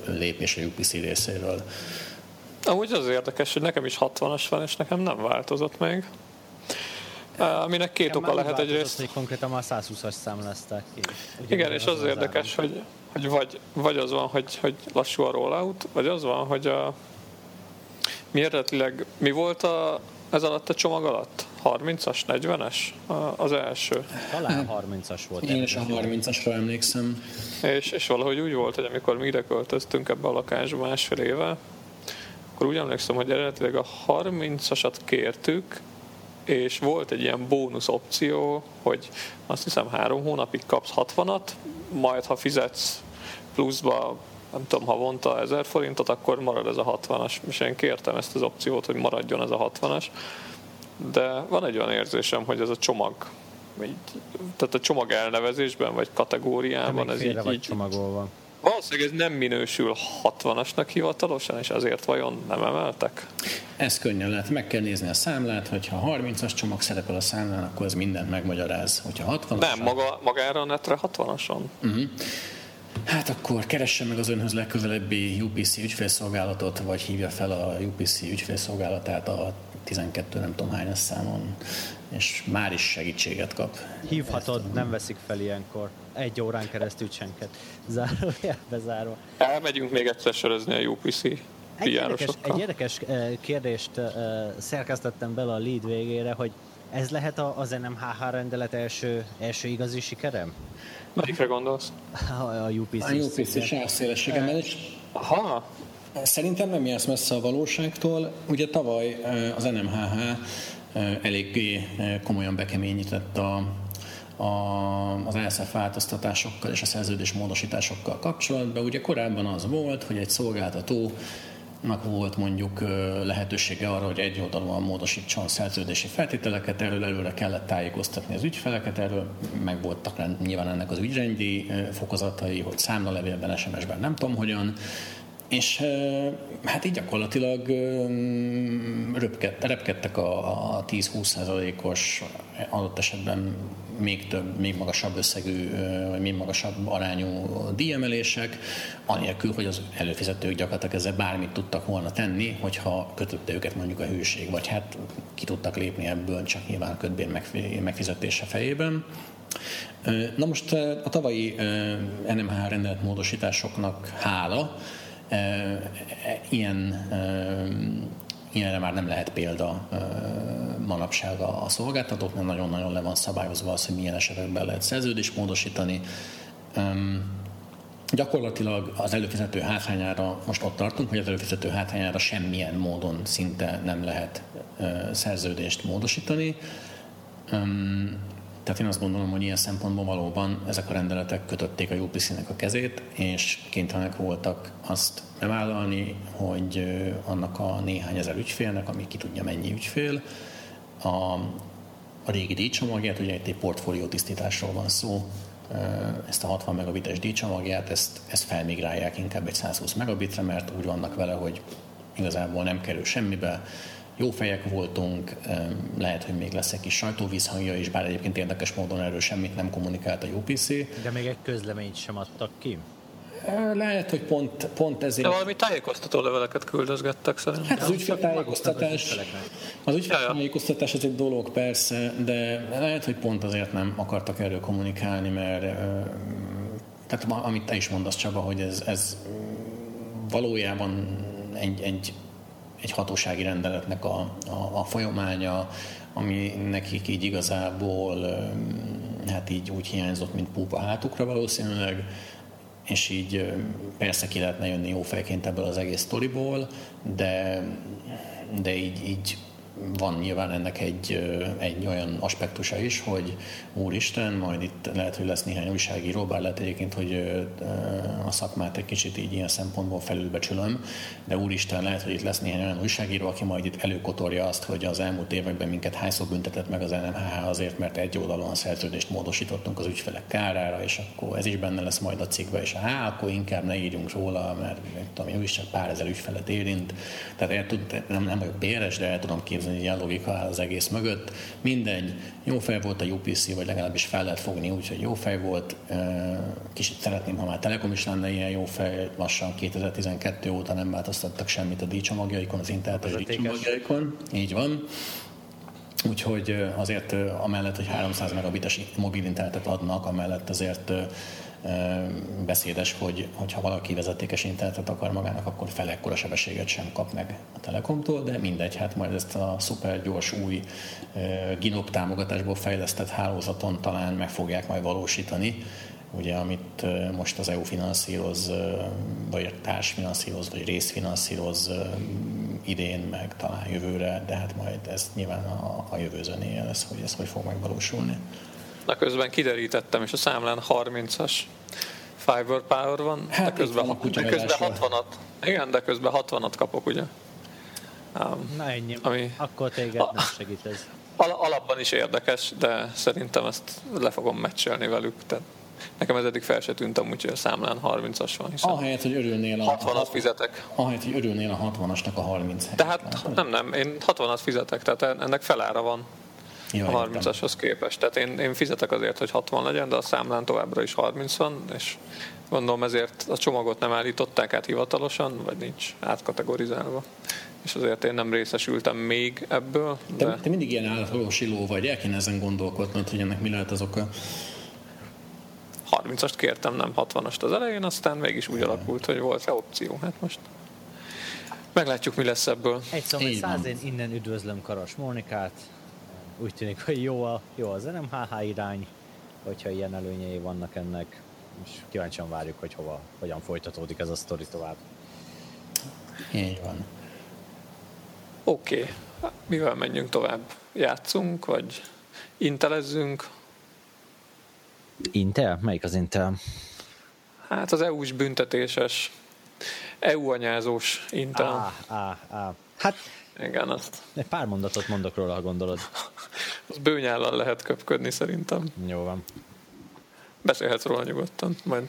lépés a UPC részéről. Amúgy az érdekes, hogy nekem is 60-as van, és nekem nem változott még. Aminek két Nekem oka lehet egyrészt. hogy konkrétan már 120-as számlázták ki. Ugye Igen, és az az érdekes, hogy, hogy vagy, vagy az van, hogy, hogy lassú a rollout, vagy az van, hogy a, mi eredetileg, mi volt a, ez alatt a csomag alatt? 30-as, 40-es a- az első. Talán 30-as volt. Én is a eredetileg. 30-asra emlékszem. És, és valahogy úgy volt, hogy amikor mi ide költöztünk ebbe a lakásba másfél éve, akkor úgy emlékszem, hogy eredetileg a 30-asat kértük, és volt egy ilyen bónusz opció, hogy azt hiszem három hónapig kapsz 60-at, majd ha fizetsz pluszba nem tudom, havonta 1000 forintot, akkor marad ez a 60-as. És én kértem ezt az opciót, hogy maradjon ez a 60-as. De van egy olyan érzésem, hogy ez a csomag, így, tehát a csomag elnevezésben vagy kategóriában ez így, vagy így csomagolva. Valószínűleg ez nem minősül 60-asnak hivatalosan, és azért vajon nem emeltek? Ez könnyen lehet, meg kell nézni a számlát, hogyha 30-as csomag szerepel a számlán, akkor ez mindent megmagyaráz. Hogyha 60 Nem, maga, magára a netre 60-ason. Hát akkor keresse meg az önhöz legközelebbi UPC ügyfélszolgálatot, vagy hívja fel a UPC ügyfélszolgálatát a 12 nem tudom hányas számon, és már is segítséget kap. Hívhatod, nem veszik fel ilyenkor. Egy órán keresztül csenket. Zárójel bezárva. Elmegyünk még egyszer sörözni a UPC Egy érdekes, egy érdekes eh, kérdést eh, szerkesztettem bele a lead végére, hogy ez lehet a- az NMHH rendelet első, első igazi sikerem? Melyikre gondolsz? A, a UPC. A UPC sávszélessége is Aha, Szerintem nem jársz messze a valóságtól. Ugye tavaly eh, az NMHH eléggé komolyan bekeményített a, az ELSZF változtatásokkal és a szerződés módosításokkal kapcsolatban. Ugye korábban az volt, hogy egy szolgáltató volt mondjuk lehetősége arra, hogy egy oldalon módosítson a szerződési feltételeket, erről előre kellett tájékoztatni az ügyfeleket, erről meg voltak nyilván ennek az ügyrendi fokozatai, hogy számlalevélben, SMS-ben, nem tudom hogyan, és hát így gyakorlatilag röpked, repkedtek a, a 10-20 százalékos, adott esetben még több, még magasabb összegű, vagy még magasabb arányú díjemelések, anélkül, hogy az előfizetők gyakorlatilag ezzel bármit tudtak volna tenni, hogyha kötötte őket mondjuk a hűség, vagy hát ki tudtak lépni ebből, csak nyilván a kötbér megfi- megfizetése fejében. Na most a tavalyi NMH rendelet módosításoknak hála, ilyen, ö, ilyenre már nem lehet példa manapság a szolgáltatóknak, nagyon-nagyon le van szabályozva az, hogy milyen esetekben lehet szerződést módosítani. Gyakorlatilag az előfizető hátrányára, most ott tartunk, hogy az előfizető hátrányára semmilyen módon szinte nem lehet szerződést módosítani. Tehát én azt gondolom, hogy ilyen szempontból valóban ezek a rendeletek kötötték a UPC-nek a kezét, és kénytelenek voltak azt bevállalni, hogy annak a néhány ezer ügyfélnek, ami ki tudja mennyi ügyfél, a, a régi díjcsomagját, ugye itt egy portfólió tisztításról van szó, ezt a 60 megabites díjcsomagját, ezt, ezt felmigrálják inkább egy 120 megabitre, mert úgy vannak vele, hogy igazából nem kerül semmibe, jó fejek voltunk, lehet, hogy még lesz egy kis sajtóvízhangja is, bár egyébként érdekes módon erről semmit nem kommunikált a UPC. De még egy közleményt sem adtak ki. Lehet, hogy pont, pont de ezért... valami tájékoztató leveleket küldözgettek szerintem. Hát az ügyféltájékoztatás, az ügyféltájékoztatás az egy dolog persze, de lehet, hogy pont azért nem akartak erről kommunikálni, mert tehát amit te is mondasz Csaba, hogy ez, ez valójában egy, egy, egy hatósági rendeletnek a, a, a folyamánya, ami nekik így igazából hát így úgy hiányzott, mint púpa hátukra valószínűleg, és így persze ki lehetne jönni jó fejként ebből az egész sztoriból, de, de így, így van nyilván ennek egy, egy olyan aspektusa is, hogy úristen, majd itt lehet, hogy lesz néhány újságíró, bár lehet egyébként, hogy a szakmát egy kicsit így ilyen szempontból felülbecsülöm, de úristen, lehet, hogy itt lesz néhány olyan újságíró, aki majd itt előkotorja azt, hogy az elmúlt években minket hányszor büntetett meg az NMHH azért, mert egy oldalon a szerződést módosítottunk az ügyfelek kárára, és akkor ez is benne lesz majd a cikkben, és hát akkor inkább ne írjunk róla, mert nem tudom, is csak pár ezer ügyfelet érint. Tehát el tud, nem, nem vagyok béres, de el tudom képzelni, egy ilyen logika áll az egész mögött. Mindegy, jó fej volt a UPC, vagy legalábbis fel lehet fogni úgy, hogy jó fej volt. Kicsit szeretném, ha már Telekom is lenne ilyen jó fej, lassan 2012 óta nem változtattak semmit a díjcsomagjaikon, az internetes díjcsomagjaikon. Így van. Úgyhogy azért amellett, hogy 300 megabites mobil internetet adnak, amellett azért beszédes, hogy ha valaki vezetékes internetet akar magának, akkor felekkora sebességet sem kap meg a Telekomtól, de mindegy, hát majd ezt a szuper gyors új GINOP támogatásból fejlesztett hálózaton talán meg fogják majd valósítani, ugye, amit most az EU finanszíroz, vagy társfinanszíroz, vagy részfinanszíroz idén, meg talán jövőre, de hát majd ez nyilván a, a jövő zenéje lesz, hogy ez hogy fog megvalósulni. Na közben kiderítettem, és a számlán 30-as Fiber Power van, hát de közben, van de közben 60-at. Igen, de közben 60-at kapok, ugye? Um, Na ennyi, ami, akkor téged a, nem segít ez. Al- alapban is érdekes, de szerintem ezt le fogom meccselni velük. Tehát nekem ez eddig fel se tűnt amúgy, hogy a számlán 30-as van. Hiszen ahelyett, hogy örülnél a 60-at fizetek. Ahelyett, hogy örülnél a 60-asnak a 30 Tehát nem, nem, én 60-at fizetek, tehát ennek felára van. Jaj, a 30-ashoz képest. Tehát én, én fizetek azért, hogy 60 legyen, de a számlán továbbra is 30 van, és gondolom ezért a csomagot nem állították át hivatalosan, vagy nincs átkategorizálva. És azért én nem részesültem még ebből. De... Te, te mindig ilyen általósiló vagy, el kéne ezen gondolkodnod, hogy ennek mi lehet az oka. 30-ast kértem, nem 60-ast az elején, aztán mégis úgy alakult, hogy volt rá opció. Hát most meglátjuk, mi lesz ebből. Egy szó, száz én innen üdvözlöm Karas Mónikát, úgy tűnik, hogy jó, a, jó az NMHH irány, hogyha ilyen előnyei vannak ennek, és kíváncsian várjuk, hogy hova, hogyan folytatódik ez a sztori tovább. Így van. Oké, okay. mivel menjünk tovább? Játszunk, vagy intelezzünk? Intel? Melyik az Intel? Hát az EU-s büntetéses, EU-anyázós Intel. Á, á, á. Hát igen, azt. Egy pár mondatot mondok róla, ha gondolod. Az bőnyállal lehet köpködni szerintem. Jó van. Beszélhetsz róla nyugodtan, majd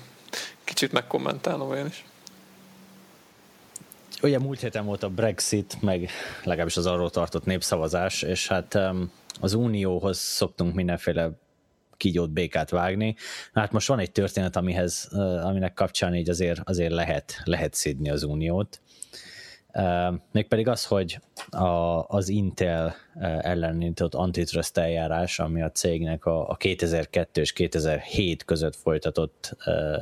kicsit megkommentálom én is. Ugye múlt héten volt a Brexit, meg legalábbis az arról tartott népszavazás, és hát az Unióhoz szoktunk mindenféle kígyót, békát vágni. Hát most van egy történet, amihez, aminek kapcsán így azért, azért lehet, lehet szídni az Uniót. Mégpedig az, hogy a, az Intel ellen antitrust eljárás, ami a cégnek a, a 2002 és 2007 között folytatott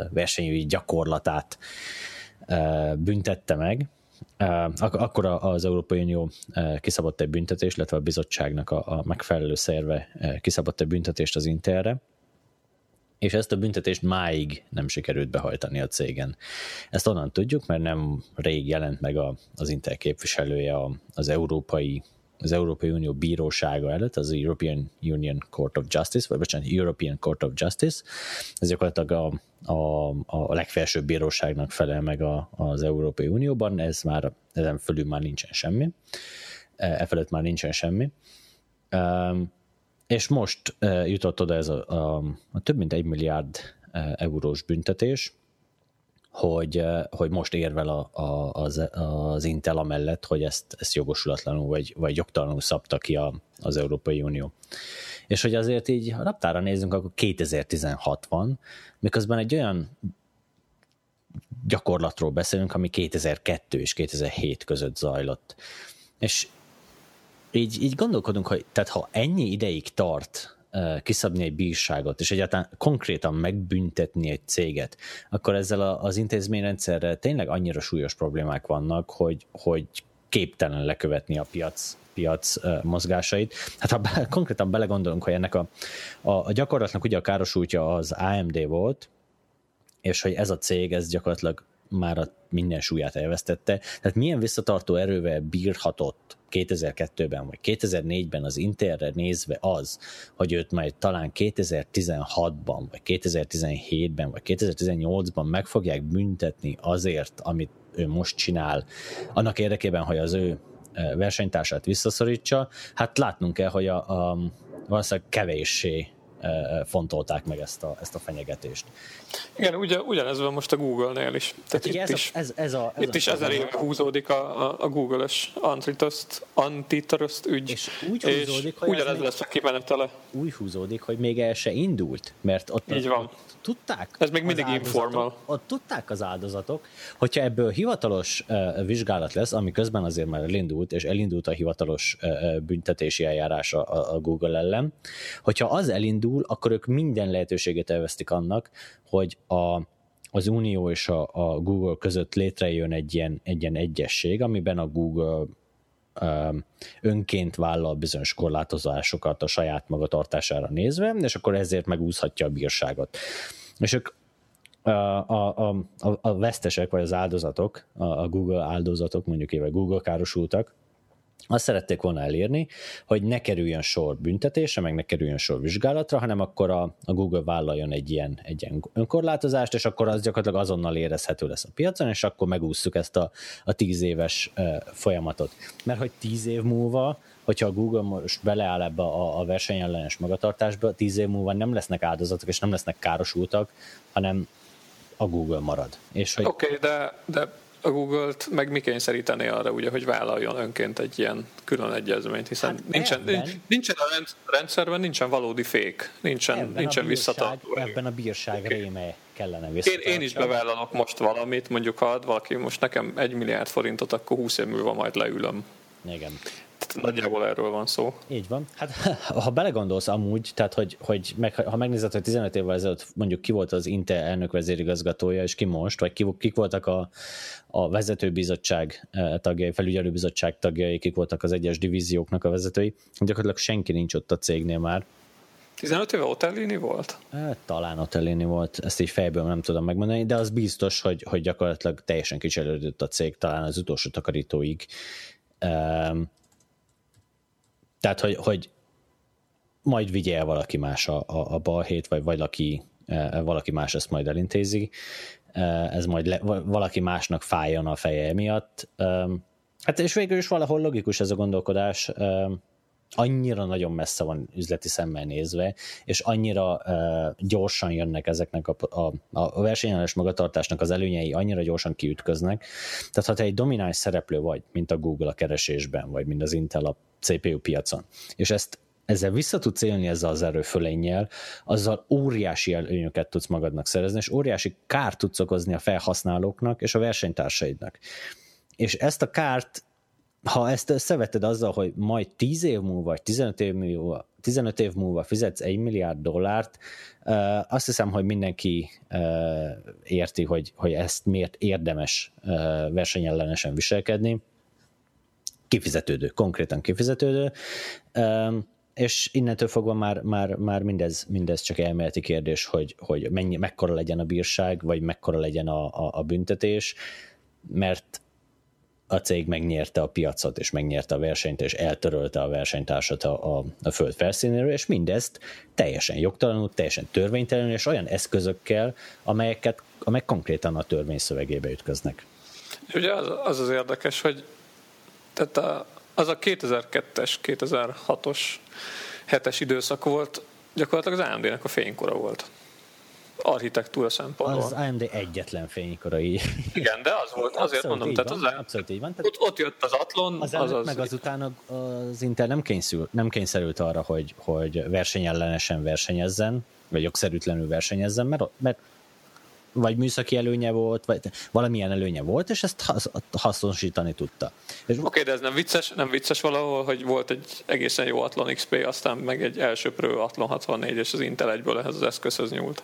versenyügyi gyakorlatát büntette meg, akkor az Európai Unió kiszabott egy büntetést, illetve a bizottságnak a, a megfelelő szerve kiszabott egy büntetést az Intelre, és ezt a büntetést máig nem sikerült behajtani a cégen. Ezt onnan tudjuk, mert nem rég jelent meg a, az Intel képviselője az Európai az Európai Unió bírósága előtt, az European Union Court of Justice, vagy bocsánat, European Court of Justice, ez gyakorlatilag a, a, a legfelsőbb bíróságnak felel meg a, az Európai Unióban, ez már, ezen fölül már nincsen semmi, e, e felett már nincsen semmi. És most jutott oda ez a, a, a több mint egy milliárd eurós büntetés, hogy, hogy most érvel a, a, az, az Intel amellett, hogy ezt, ezt jogosulatlanul vagy, vagy jogtalanul szabta ki a, az Európai Unió. És hogy azért így, ha naptára nézzünk, akkor 2016 van, miközben egy olyan gyakorlatról beszélünk, ami 2002 és 2007 között zajlott. És így, így gondolkodunk, hogy tehát ha ennyi ideig tart kiszabni egy bírságot, és egyáltalán konkrétan megbüntetni egy céget, akkor ezzel a, az intézményrendszerrel tényleg annyira súlyos problémák vannak, hogy, hogy képtelen lekövetni a piac piac mozgásait. Hát ha be, konkrétan belegondolunk, hogy ennek a, a, a gyakorlatnak ugye a károsultja az AMD volt, és hogy ez a cég, ez gyakorlatilag már a minden súlyát elvesztette. Tehát milyen visszatartó erővel bírhatott 2002-ben vagy 2004-ben az Interre nézve az, hogy őt majd talán 2016-ban, vagy 2017-ben, vagy 2018-ban meg fogják büntetni azért, amit ő most csinál, annak érdekében, hogy az ő versenytársát visszaszorítsa, hát látnunk kell, hogy a, a valószínűleg kevéssé fontolták meg ezt a, ezt a fenyegetést. Igen, ugye, ugyanez van most a Google-nél is. Tehát Ugye itt ez, is, a, ez, ez a, ez itt a is ezer éve húzódik a, a, a Google-es antitrust, antitrust ügy, És úgy és húzódik, hogy ugyanez lesz a kimenetele. úgy húzódik, hogy még el se indult, mert ott, Így van. ott tudták Ez még mindig informal. Ott tudták az áldozatok, hogyha ebből hivatalos uh, vizsgálat lesz, ami közben azért már elindult, és elindult a hivatalos uh, büntetési eljárás a, a Google ellen, hogyha az elindul, akkor ők minden lehetőséget elvesztik annak, hogy a, az Unió és a, a Google között létrejön egy ilyen, egy ilyen egyesség, amiben a Google öm, önként vállal bizonyos korlátozásokat a saját magatartására nézve, és akkor ezért megúszhatja a bírságot. És ők a, a, a, a vesztesek, vagy az áldozatok, a Google áldozatok, mondjuk éve Google károsultak, azt szerették volna elérni, hogy ne kerüljön sor büntetése, meg ne kerüljön sor vizsgálatra, hanem akkor a, a Google vállaljon egy ilyen, egy ilyen önkorlátozást, és akkor az gyakorlatilag azonnal érezhető lesz a piacon, és akkor megúsztuk ezt a, a tíz éves uh, folyamatot. Mert hogy tíz év múlva, hogyha a Google most beleáll ebbe a, a versenyellenes magatartásba, tíz év múlva nem lesznek áldozatok, és nem lesznek károsultak, hanem a Google marad. Oké, okay, de, de a Google-t meg mi kényszerítené arra, ugye, hogy vállaljon önként egy ilyen külön egyezményt, hiszen Hát nincsen, ebben- nincsen a rend- rendszerben, nincsen valódi fék, nincsen, ebben, nincsen visszatartó. ebben a bírság réme kellene Én, én is bevállalok most valamit, mondjuk ha ad valaki most nekem egy milliárd forintot, akkor 20 év múlva majd leülöm. Igen. Tehát nagyjából erről van szó. Így van. Hát ha belegondolsz amúgy, tehát hogy, hogy meg, ha megnézed, hogy 15 évvel ezelőtt mondjuk ki volt az Intel elnök vezérigazgatója, és ki most, vagy ki, kik voltak a, a vezetőbizottság eh, tagjai, felügyelőbizottság tagjai, kik voltak az egyes divízióknak a vezetői, gyakorlatilag senki nincs ott a cégnél már. 15 éve Otellini volt? Hát, talán ott eléni volt, ezt így fejből nem tudom megmondani, de az biztos, hogy, hogy gyakorlatilag teljesen kicserélődött a cég, talán az utolsó takarítóig. Um, tehát, hogy, hogy majd vigye el valaki más a, a, a balhét, vagy valaki, eh, valaki más ezt majd elintézi, Eh, ez majd le, va- valaki másnak fájjon a feje miatt. Hát és végül is valahol logikus ez a gondolkodás, annyira nagyon messze van üzleti szemmel nézve, és annyira uh, gyorsan jönnek ezeknek a, a, a versenyellenes magatartásnak az előnyei, annyira gyorsan kiütköznek. Tehát ha te egy domináns szereplő vagy, mint a Google a keresésben, vagy mint az Intel a CPU piacon, és ezt ezzel vissza tudsz élni ezzel az erőfölénnyel, azzal óriási előnyöket tudsz magadnak szerezni, és óriási kárt tudsz okozni a felhasználóknak és a versenytársaidnak. És ezt a kárt ha ezt összeveted azzal, hogy majd 10 év múlva, vagy 15 év múlva, 15 év múlva fizetsz 1 milliárd dollárt, azt hiszem, hogy mindenki érti, hogy, hogy ezt miért érdemes versenyellenesen viselkedni. Kifizetődő, konkrétan kifizetődő. És innentől fogva már, már, már mindez, mindez csak elméleti kérdés, hogy, hogy mennyi, mekkora legyen a bírság, vagy mekkora legyen a, a, a büntetés, mert a cég megnyerte a piacot, és megnyerte a versenyt, és eltörölte a versenytársat a, a, a föld felszínéről, és mindezt teljesen jogtalanul, teljesen törvénytelenül, és olyan eszközökkel, amelyeket, amelyek konkrétan a törvény szövegébe ütköznek. Ugye az az, az érdekes, hogy tehát a, az a 2002-es, 2006-os, 7-es időszak volt, gyakorlatilag az AMD-nek a fénykora volt. Architektúra szempontból. Az AMD egyetlen fénykorai. Igen, de az volt, azért Abszolút mondom, így tehát van, az, abszolút így van. Tehát ott, ott jött az Atlon, az az, az, meg azután az Intel nem, kényszül, nem kényszerült arra, hogy, hogy versenyellenesen versenyezzen, vagy jogszerűtlenül versenyezzen, mert, mert vagy műszaki előnye volt, vagy valamilyen előnye volt, és ezt hasz- hasznosítani tudta. És Oké, okay, de ez nem vicces, nem vicces valahol, hogy volt egy egészen jó Athlon XP, aztán meg egy elsőprő Athlon 64, és az Intel egyből ehhez az eszközhöz nyúlt.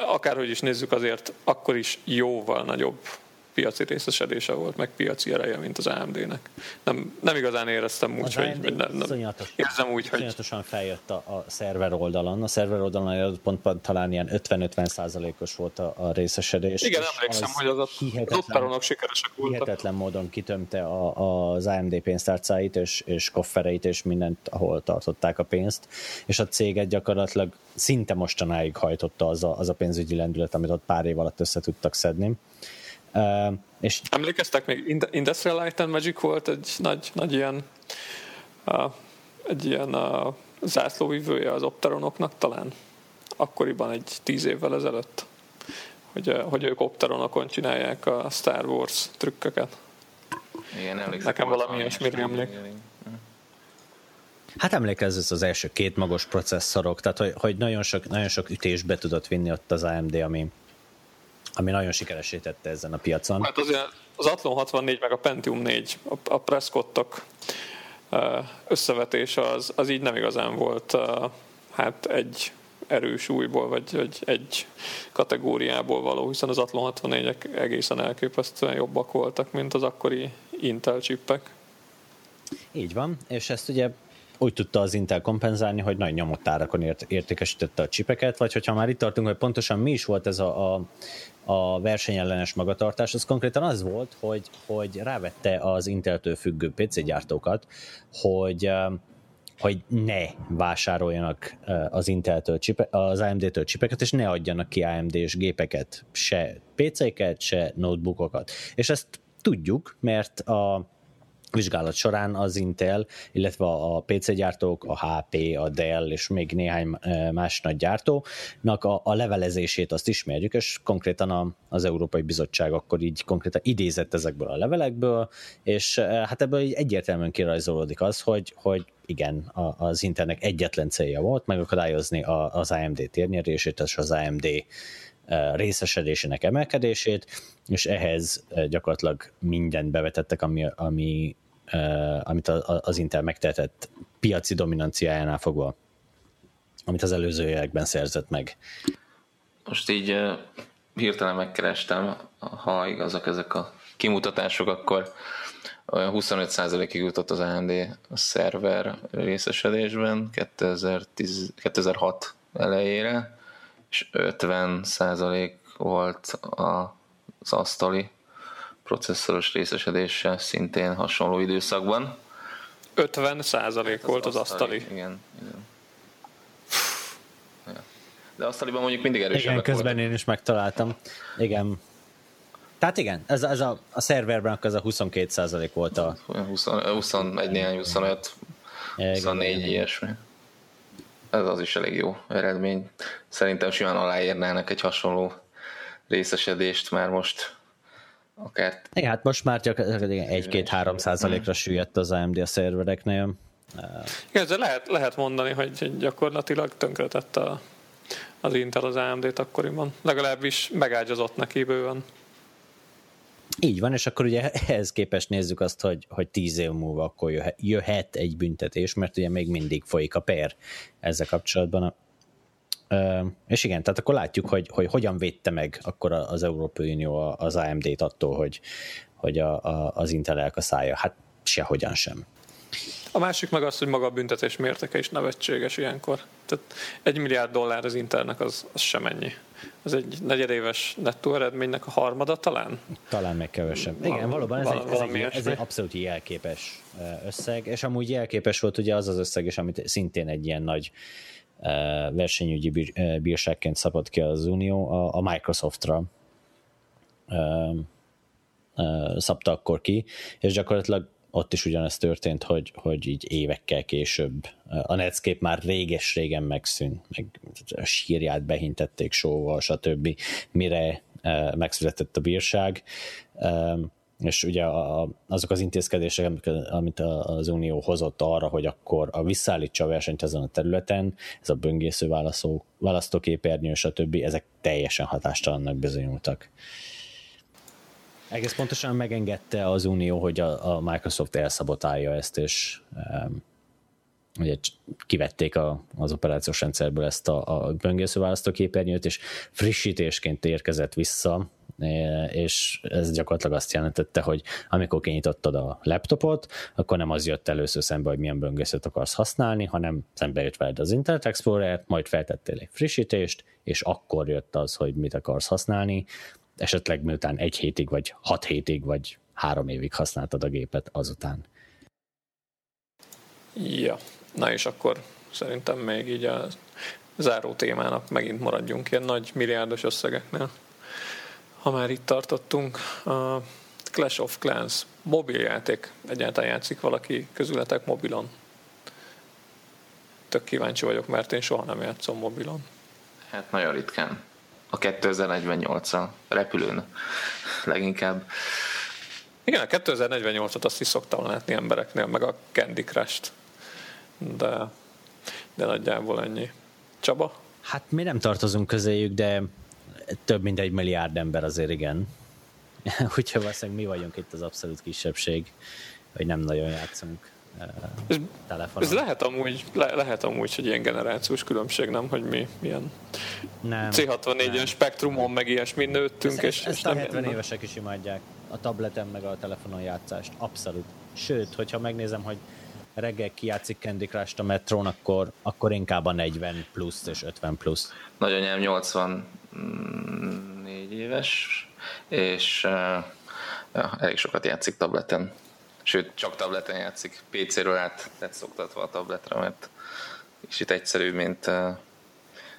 Akárhogy is nézzük, azért akkor is jóval nagyobb piaci részesedése volt, meg piaci ereje, mint az AMD-nek. Nem, nem igazán éreztem úgy, az hogy, AMD nem, nem. Érzem úgy, hogy iszonyatosan feljött a, a szerver oldalon. A szerver oldalon adott pontban talán ilyen 50-50 százalékos volt a, a részesedés. igen, emlékszem, hogy az, az opteronok sikeresek voltak. hihetetlen módon kitömte a, az AMD pénztárcáit és, és koffereit és mindent, ahol tartották a pénzt, és a céget gyakorlatilag szinte mostanáig hajtotta az a, az a pénzügyi lendület, amit ott pár év alatt össze tudtak szedni. Uh, és Emlékeztek még, Ind- Industrial Light and Magic volt egy nagy, nagy ilyen, uh, egy ilyen uh, zászlóvivője az Opteronoknak talán? Akkoriban egy tíz évvel ezelőtt? Hogy, hogy ők Opteronokon csinálják a Star Wars trükköket. Igen, emlékszem. Nekem valami ilyesmire emlék. Hát emlékezz az első két magos processzorok, tehát hogy, hogy nagyon, sok, nagyon sok ütésbe tudott vinni ott az AMD, ami, ami nagyon sikeresítette ezen a piacon. Hát azért az Athlon 64 meg a Pentium 4, a, Prescottok összevetése az, az így nem igazán volt hát egy erős újból, vagy, vagy egy kategóriából való, hiszen az Athlon 64-ek egészen elképesztően jobbak voltak, mint az akkori Intel csippek. Így van, és ezt ugye úgy tudta az Intel kompenzálni, hogy nagy nyomott árakon ért, értékesítette a csipeket, vagy hogyha már itt tartunk, hogy pontosan mi is volt ez a, a, a versenyellenes magatartás, az konkrétan az volt, hogy, hogy rávette az Inteltől függő PC gyártókat, hogy hogy ne vásároljanak az Intel-től csipe, az AMD-től csipeket, és ne adjanak ki AMD-s gépeket, se PC-ket, se notebookokat. És ezt tudjuk, mert a vizsgálat során az Intel, illetve a PC gyártók, a HP, a Dell és még néhány más nagy gyártónak a, a levelezését azt ismerjük, és konkrétan a, az Európai Bizottság akkor így konkrétan idézett ezekből a levelekből, és hát ebből így egyértelműen kirajzolódik az, hogy, hogy igen, az Intelnek egyetlen célja volt megakadályozni az AMD térnyerését, és az AMD részesedésének emelkedését, és ehhez gyakorlatilag mindent bevetettek, ami, ami amit az Intel megtehetett piaci dominanciájánál fogva, amit az előző években szerzett meg. Most így hirtelen megkerestem, ha igazak ezek a kimutatások, akkor olyan 25%-ig jutott az AMD szerver részesedésben 2010, 2006 elejére, és 50% volt az asztali processzoros részesedése szintén hasonló időszakban. 50 százalék hát volt az asztali. asztali. Igen, igen. De asztaliban mondjuk mindig erősebb. Igen, közben voltak. én is megtaláltam. Igen. Tehát igen, ez, ez a, a szerverben az a 22 százalék volt a... 20, 21 néhány, 25, 24 igen, ilyesmi. Ez az is elég jó eredmény. Szerintem simán aláírnának egy hasonló részesedést már most akár... Igen, hát most már csak 1-2-3 százalékra süllyedt az AMD a szervereknél. Igen, de lehet, lehet mondani, hogy gyakorlatilag tönkretett a, az Intel az AMD-t akkoriban. Legalábbis megágyazott neki bőven. Így van, és akkor ugye ehhez képest nézzük azt, hogy, hogy tíz év múlva akkor jöhet, jöhet egy büntetés, mert ugye még mindig folyik a per ezzel kapcsolatban és igen, tehát akkor látjuk, hogy, hogy hogyan védte meg akkor az Európai Unió az AMD-t attól, hogy, hogy a, a, az Intel elkaszálja. Hát sehogyan sem. A másik meg az, hogy maga a büntetés mértéke is nevetséges ilyenkor. Tehát egy milliárd dollár az Intelnek az, az sem ennyi. Az egy negyedéves nettó eredménynek a harmada talán? Talán meg kevesebb. Igen, valóban ez, egy, ez, egy, ez egy abszolút jelképes összeg, és amúgy jelképes volt ugye az az összeg is, amit szintén egy ilyen nagy versenyügyi bírságként szabad ki az Unió a, Microsoftra szabta akkor ki, és gyakorlatilag ott is ugyanezt történt, hogy, hogy így évekkel később a Netscape már réges-régen megszűnt, meg a sírját behintették sóval, stb. mire megszületett a bírság és ugye a, azok az intézkedések, amit az Unió hozott arra, hogy akkor a visszaállítsa a versenyt ezen a területen, ez a böngésző válaszó, választóképernyő, stb., ezek teljesen hatástalannak bizonyultak. Egész pontosan megengedte az Unió, hogy a, a Microsoft elszabotálja ezt, és um, ugye kivették a, az operációs rendszerből ezt a, a böngésző választóképernyőt, és frissítésként érkezett vissza és ez gyakorlatilag azt jelentette, hogy amikor kinyitottad a laptopot, akkor nem az jött először szembe, hogy milyen böngészőt akarsz használni, hanem szembe jött veled az Internet explorer majd feltettél egy frissítést, és akkor jött az, hogy mit akarsz használni, esetleg miután egy hétig, vagy hat hétig, vagy három évig használtad a gépet azután. Ja, na és akkor szerintem még így a záró témának megint maradjunk ilyen nagy milliárdos összegeknél ha már itt tartottunk, a Clash of Clans mobiljáték. Egyáltalán játszik valaki közületek mobilon? tök kíváncsi vagyok, mert én soha nem játszom mobilon. Hát nagyon ritkán. A 2048-al repülőn leginkább. Igen, a 2048-at azt is szoktam látni embereknél, meg a Candy Crush-t. De, de nagyjából ennyi. Csaba? Hát mi nem tartozunk közéjük, de több mint egy milliárd ember azért igen. Úgyhogy valószínűleg mi vagyunk itt az abszolút kisebbség, hogy nem nagyon játszunk ez, telefonon. Ez lehet amúgy, le, lehet amúgy, hogy ilyen generációs különbség, nem? Hogy mi milyen nem, C64-en spektrumon meg ilyesmi nőttünk. Ez, és, ezt és a nem 70 évesek is imádják. A tableten meg a telefonon játszást. Abszolút. Sőt, hogyha megnézem, hogy reggel kijátszik Candy Crush-t a metrón, akkor, akkor inkább a 40 plusz és 50 plusz. Nagyanyám 84 éves, és ja, elég sokat játszik tableten sőt csak tableten játszik, PC-ről át lett szoktatva a tabletre, mert kicsit egyszerűbb, mint, eh,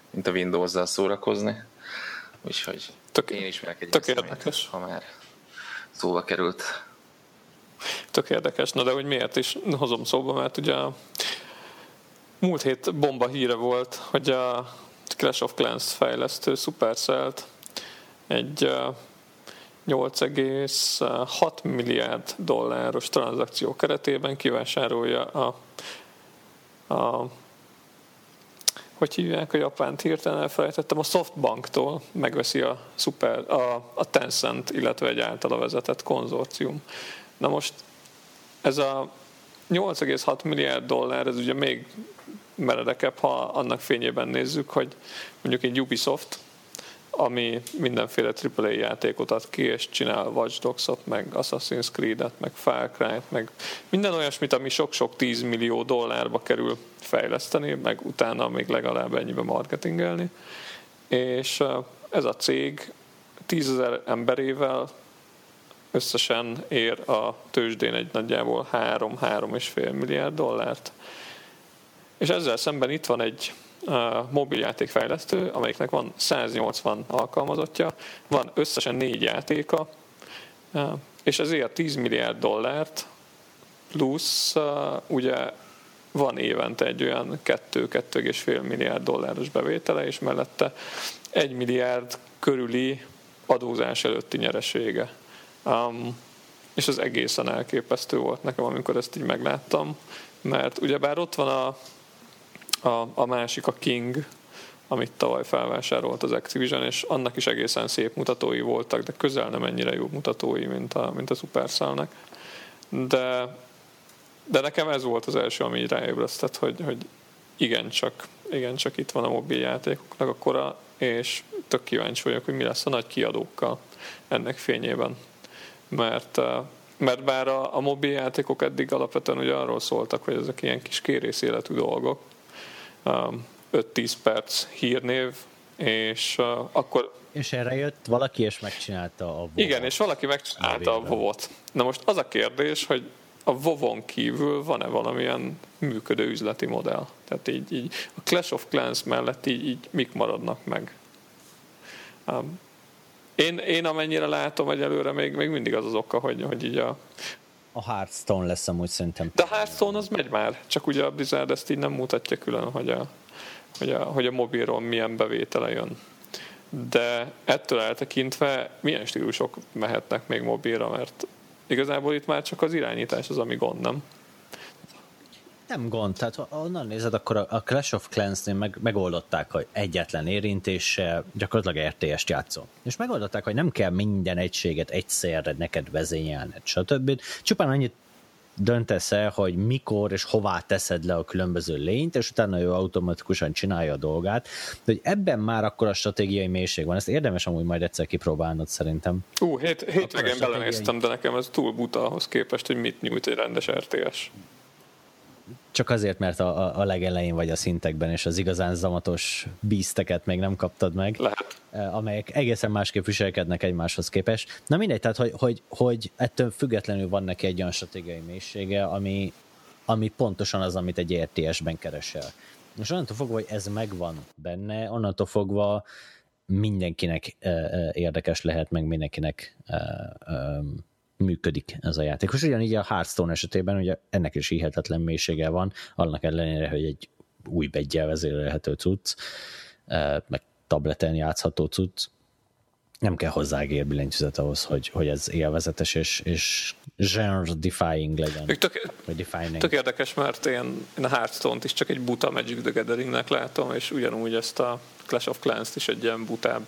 mint a Windows-zal szórakozni. Úgyhogy tök, én ismerek egy tök érdekes. ha már szóba került. Tök érdekes, na de hogy miért is hozom szóba, mert ugye múlt hét bomba híre volt, hogy a Clash of Clans fejlesztő Supercell-t egy eh, 8,6 milliárd dolláros tranzakció keretében kivásárolja a, a hogy hívják a japánt hirtelen elfelejtettem, a Softbanktól megveszi a, super, a, a Tencent, illetve egy általa vezetett konzorcium. Na most ez a 8,6 milliárd dollár, ez ugye még meredekebb, ha annak fényében nézzük, hogy mondjuk egy Ubisoft ami mindenféle AAA játékot ad ki, és csinál Watch Dogs-ot, meg Assassin's Creed-et, meg Far Cry-t, meg minden olyasmit, ami sok-sok 10 millió dollárba kerül fejleszteni, meg utána még legalább ennyibe marketingelni. És ez a cég 10 ezer emberével összesen ér a tőzsdén egy nagyjából 3-3,5 milliárd dollárt. És ezzel szemben itt van egy mobiljátékfejlesztő, amelyiknek van 180 alkalmazottja, van összesen négy játéka, és ezért 10 milliárd dollárt plusz ugye van évente egy olyan 2-2,5 milliárd dolláros bevétele, és mellette 1 milliárd körüli adózás előtti nyeresége. Um, és az egészen elképesztő volt nekem, amikor ezt így megláttam, mert ugyebár ott van a a, a másik a King, amit tavaly felvásárolt az Activision, és annak is egészen szép mutatói voltak, de közel nem ennyire jó mutatói, mint a, mint a Supercell-nek. De, de nekem ez volt az első, ami így ráébresztett, hogy, hogy igencsak, igencsak itt van a mobiljátékoknak a kora, és tök kíváncsi vagyok, hogy mi lesz a nagy kiadókkal ennek fényében. Mert, mert bár a, a mobiljátékok eddig alapvetően ugye arról szóltak, hogy ezek ilyen kis kérész életű dolgok, 5-10 um, perc hírnév, és uh, akkor... És erre jött valaki, és megcsinálta a WoW-ot. Igen, és valaki megcsinálta a WoW-ot. Na most az a kérdés, hogy a WoW-on kívül van-e valamilyen működő üzleti modell? Tehát így, így a Clash of Clans mellett így, így mik maradnak meg? Um, én, én amennyire látom egyelőre még, még mindig az az oka, hogy, hogy így a, a Hearthstone lesz amúgy szerintem. De a Hearthstone az megy már, csak ugye a Blizzard ezt így nem mutatja külön, hogy a, hogy a, hogy a mobilról milyen bevétele jön. De ettől eltekintve milyen stílusok mehetnek még mobilra, mert igazából itt már csak az irányítás az, ami gond, nem? Nem gond, tehát ha onnan nézed, akkor a Clash of Clans-nél meg, megoldották, hogy egyetlen érintéssel gyakorlatilag RTS-t játszol. És megoldották, hogy nem kell minden egységet egyszerre neked vezényelned, stb. Csupán annyit döntesz el, hogy mikor és hová teszed le a különböző lényt, és utána ő automatikusan csinálja a dolgát. De hogy ebben már akkor a stratégiai mélység van. Ezt érdemes amúgy majd egyszer kipróbálnod szerintem. Ú, hét, hétvégén stratégiai... belenéztem, de nekem ez túl buta ahhoz képest, hogy mit nyújt egy rendes RTS csak azért, mert a, a legelején vagy a szintekben, és az igazán zamatos bízteket még nem kaptad meg, Lehet. Eh, amelyek egészen másképp viselkednek egymáshoz képest. Na mindegy, tehát hogy, hogy, hogy ettől függetlenül van neki egy olyan stratégiai mélysége, ami, ami pontosan az, amit egy RTS-ben keresel. És onnantól fogva, hogy ez megvan benne, onnantól fogva mindenkinek eh, eh, érdekes lehet, meg mindenkinek működik ez a játék. És ugyanígy a Hearthstone esetében ugye ennek is hihetetlen mélysége van, annak ellenére, hogy egy új beggyel vezérelhető cucc, meg tableten játszható cucc, nem kell hozzá gérbillentyűzet ahhoz, hogy, hogy ez élvezetes és, és genre-defying legyen. Tök, tök érdekes, mert én, én a Hearthstone-t is csak egy buta Magic the Gathering-nek látom, és ugyanúgy ezt a Clash of Clans-t is egy ilyen butább,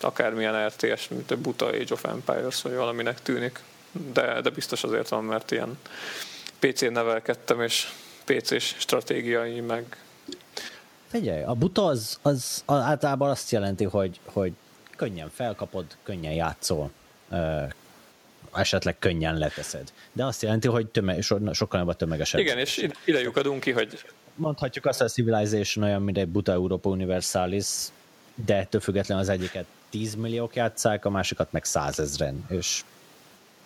akármilyen RTS, mint egy buta Age of Empires, vagy valaminek tűnik. De, de biztos azért van, mert ilyen PC-n nevelkedtem, és PC-s stratégiai, meg Figyelj, a buta az, az általában azt jelenti, hogy, hogy könnyen felkapod, könnyen játszol, esetleg könnyen leteszed. De azt jelenti, hogy töme, so, sokkal nagyobb a tömegesebb. Igen, és ide lyukadunk ki, hogy... Mondhatjuk azt, hogy a Civilization olyan, mint egy buta Europa Universalis, de ettől függetlenül az egyiket 10 milliók játszák, a másikat meg százezren, és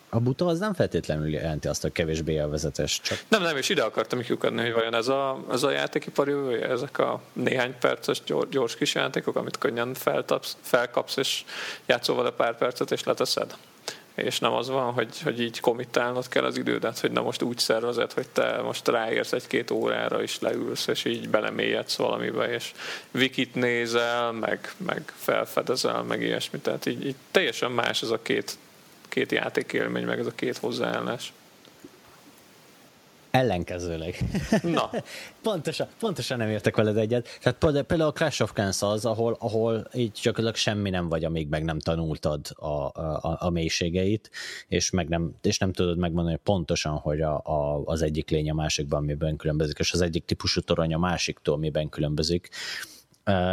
a buta az nem feltétlenül jelenti azt, hogy kevésbé élvezetes. Csak... Nem, nem, és ide akartam kiukadni, hogy vajon ez a, ez a játékipar jövője, ezek a néhány perces gyors, gyors kis játékok, amit könnyen feltapsz, felkapsz, és játszol vele pár percet, és leteszed. És nem az van, hogy, hogy így komittálnod kell az idődet, hogy na most úgy szervezed, hogy te most ráérsz egy-két órára, és leülsz, és így belemélyedsz valamibe, és wikit nézel, meg, meg felfedezel, meg ilyesmi. Tehát így, így teljesen más ez a két két játékélmény, meg ez a két hozzáállás. Ellenkezőleg. Na. pontosan, pontosan nem értek veled egyet. Tehát például a Clash of Clans az, ahol, ahol így gyakorlatilag semmi nem vagy, amíg meg nem tanultad a, a, a mélységeit, és, meg nem, és nem tudod megmondani hogy pontosan, hogy a, a, az egyik lény a másikban miben különbözik, és az egyik típusú torony a másiktól miben különbözik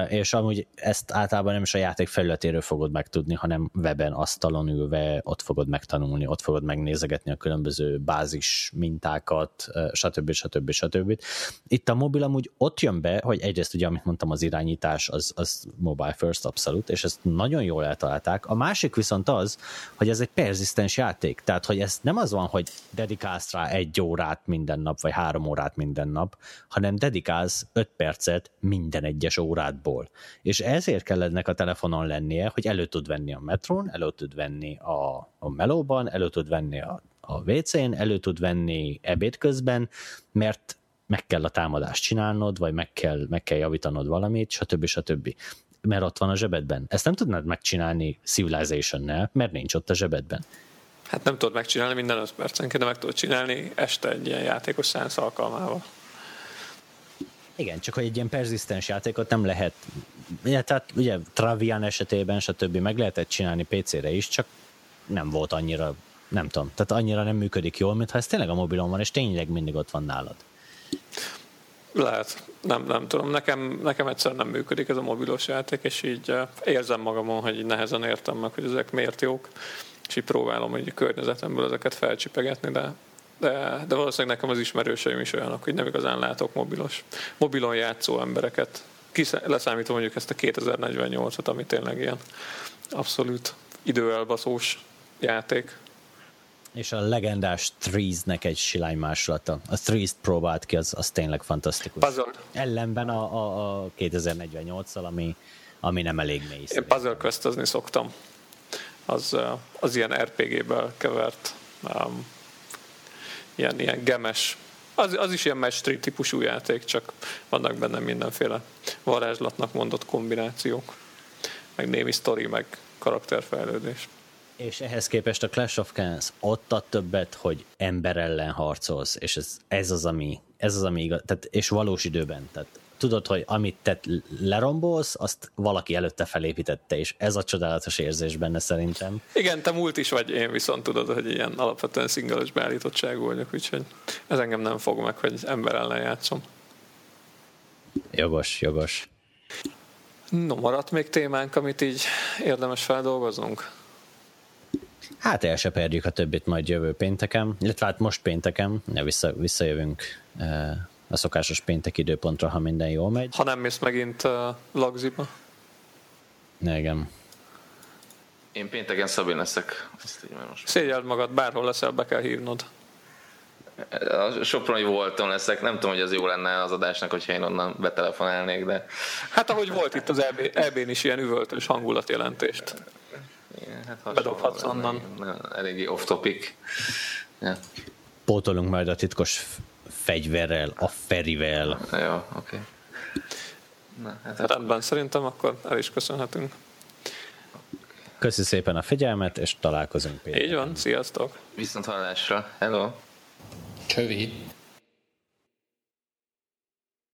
és amúgy ezt általában nem is a játék felületéről fogod megtudni, hanem weben, asztalon ülve ott fogod megtanulni, ott fogod megnézegetni a különböző bázis mintákat, stb. stb. stb. Itt a mobil amúgy ott jön be, hogy egyrészt ugye, amit mondtam, az irányítás az, az mobile first abszolút, és ezt nagyon jól eltalálták. A másik viszont az, hogy ez egy perzisztens játék, tehát hogy ez nem az van, hogy dedikálsz rá egy órát minden nap, vagy három órát minden nap, hanem dedikálsz öt percet minden egyes órát órádból. És ezért kell ennek a telefonon lennie, hogy elő tud venni a metrón, elő tud venni a, a melóban, elő tud venni a, a WC-n, elő tud venni ebéd közben, mert meg kell a támadást csinálnod, vagy meg kell, meg kell javítanod valamit, stb. stb. Mert ott van a zsebedben. Ezt nem tudnád megcsinálni Civilization-nel, mert nincs ott a zsebedben. Hát nem tudod megcsinálni minden 5 percenként, de meg tudod csinálni este egy ilyen játékos szánsz alkalmával. Igen, csak hogy egy ilyen perzisztens játékot nem lehet, ja, tehát ugye Travian esetében, stb. meg lehetett csinálni PC-re is, csak nem volt annyira, nem tudom, tehát annyira nem működik jól, mintha ez tényleg a mobilon van, és tényleg mindig ott van nálad. Lehet, nem, nem tudom. Nekem, nekem egyszer nem működik ez a mobilos játék, és így eh, érzem magamon, hogy így nehezen értem meg, hogy ezek miért jók, és így próbálom hogy a környezetemből ezeket felcsipegetni, de de, de valószínűleg nekem az ismerőseim is olyanok, hogy nem igazán látok mobilos, mobilon játszó embereket. Kisz, leszámítom mondjuk ezt a 2048-at, ami tényleg ilyen abszolút időelbaszós játék. És a legendás Trees-nek egy silány másolata. A Trees-t próbált ki, az, az tényleg fantasztikus. Puzzle. Ellenben a, a, a 2048-szal, ami, ami nem elég mély. Én puzzle questezni szoktam. Az, az ilyen RPG-ből kevert um, ilyen, ilyen gemes, az, az is ilyen mestri típusú játék, csak vannak benne mindenféle varázslatnak mondott kombinációk, meg némi sztori, meg karakterfejlődés. És ehhez képest a Clash of Clans ott ad többet, hogy ember ellen harcolsz, és ez, ez az, ami, ez az, ami igaz, tehát, és valós időben. Tehát tudod, hogy amit te lerombolsz, azt valaki előtte felépítette, és ez a csodálatos érzés benne szerintem. Igen, te múlt is vagy, én viszont tudod, hogy ilyen alapvetően szingeles beállítottságú vagyok, úgyhogy ez engem nem fog meg, hogy ember ellen játszom. Jogos, jogos. No, maradt még témánk, amit így érdemes feldolgoznunk? Hát elseperjük a többit majd jövő pénteken, illetve hát most pénteken, vissza, visszajövünk uh, a szokásos péntek időpontra, ha minden jól megy. Ha nem mész megint uh, lagziba. Igen. Én pénteken Szabin leszek. Szégyeld magad, bárhol leszel, be kell hívnod. A Soproni volton leszek, nem tudom, hogy az jó lenne az adásnak, hogyha én onnan betelefonálnék, de... Hát ahogy volt itt az EB, EB-n is ilyen üvöltős hangulatjelentést. Igen, hát Bedobhatsz onnan. Eléggé off-topic. Ja. Pótolunk majd a titkos fegyverrel, a Ferivel. Jó, oké. Okay. Na, hát Rendben, szerintem akkor el is köszönhetünk. Köszi szépen a figyelmet, és találkozunk Így van, sziasztok! Viszont hallásra, hello! Csövi!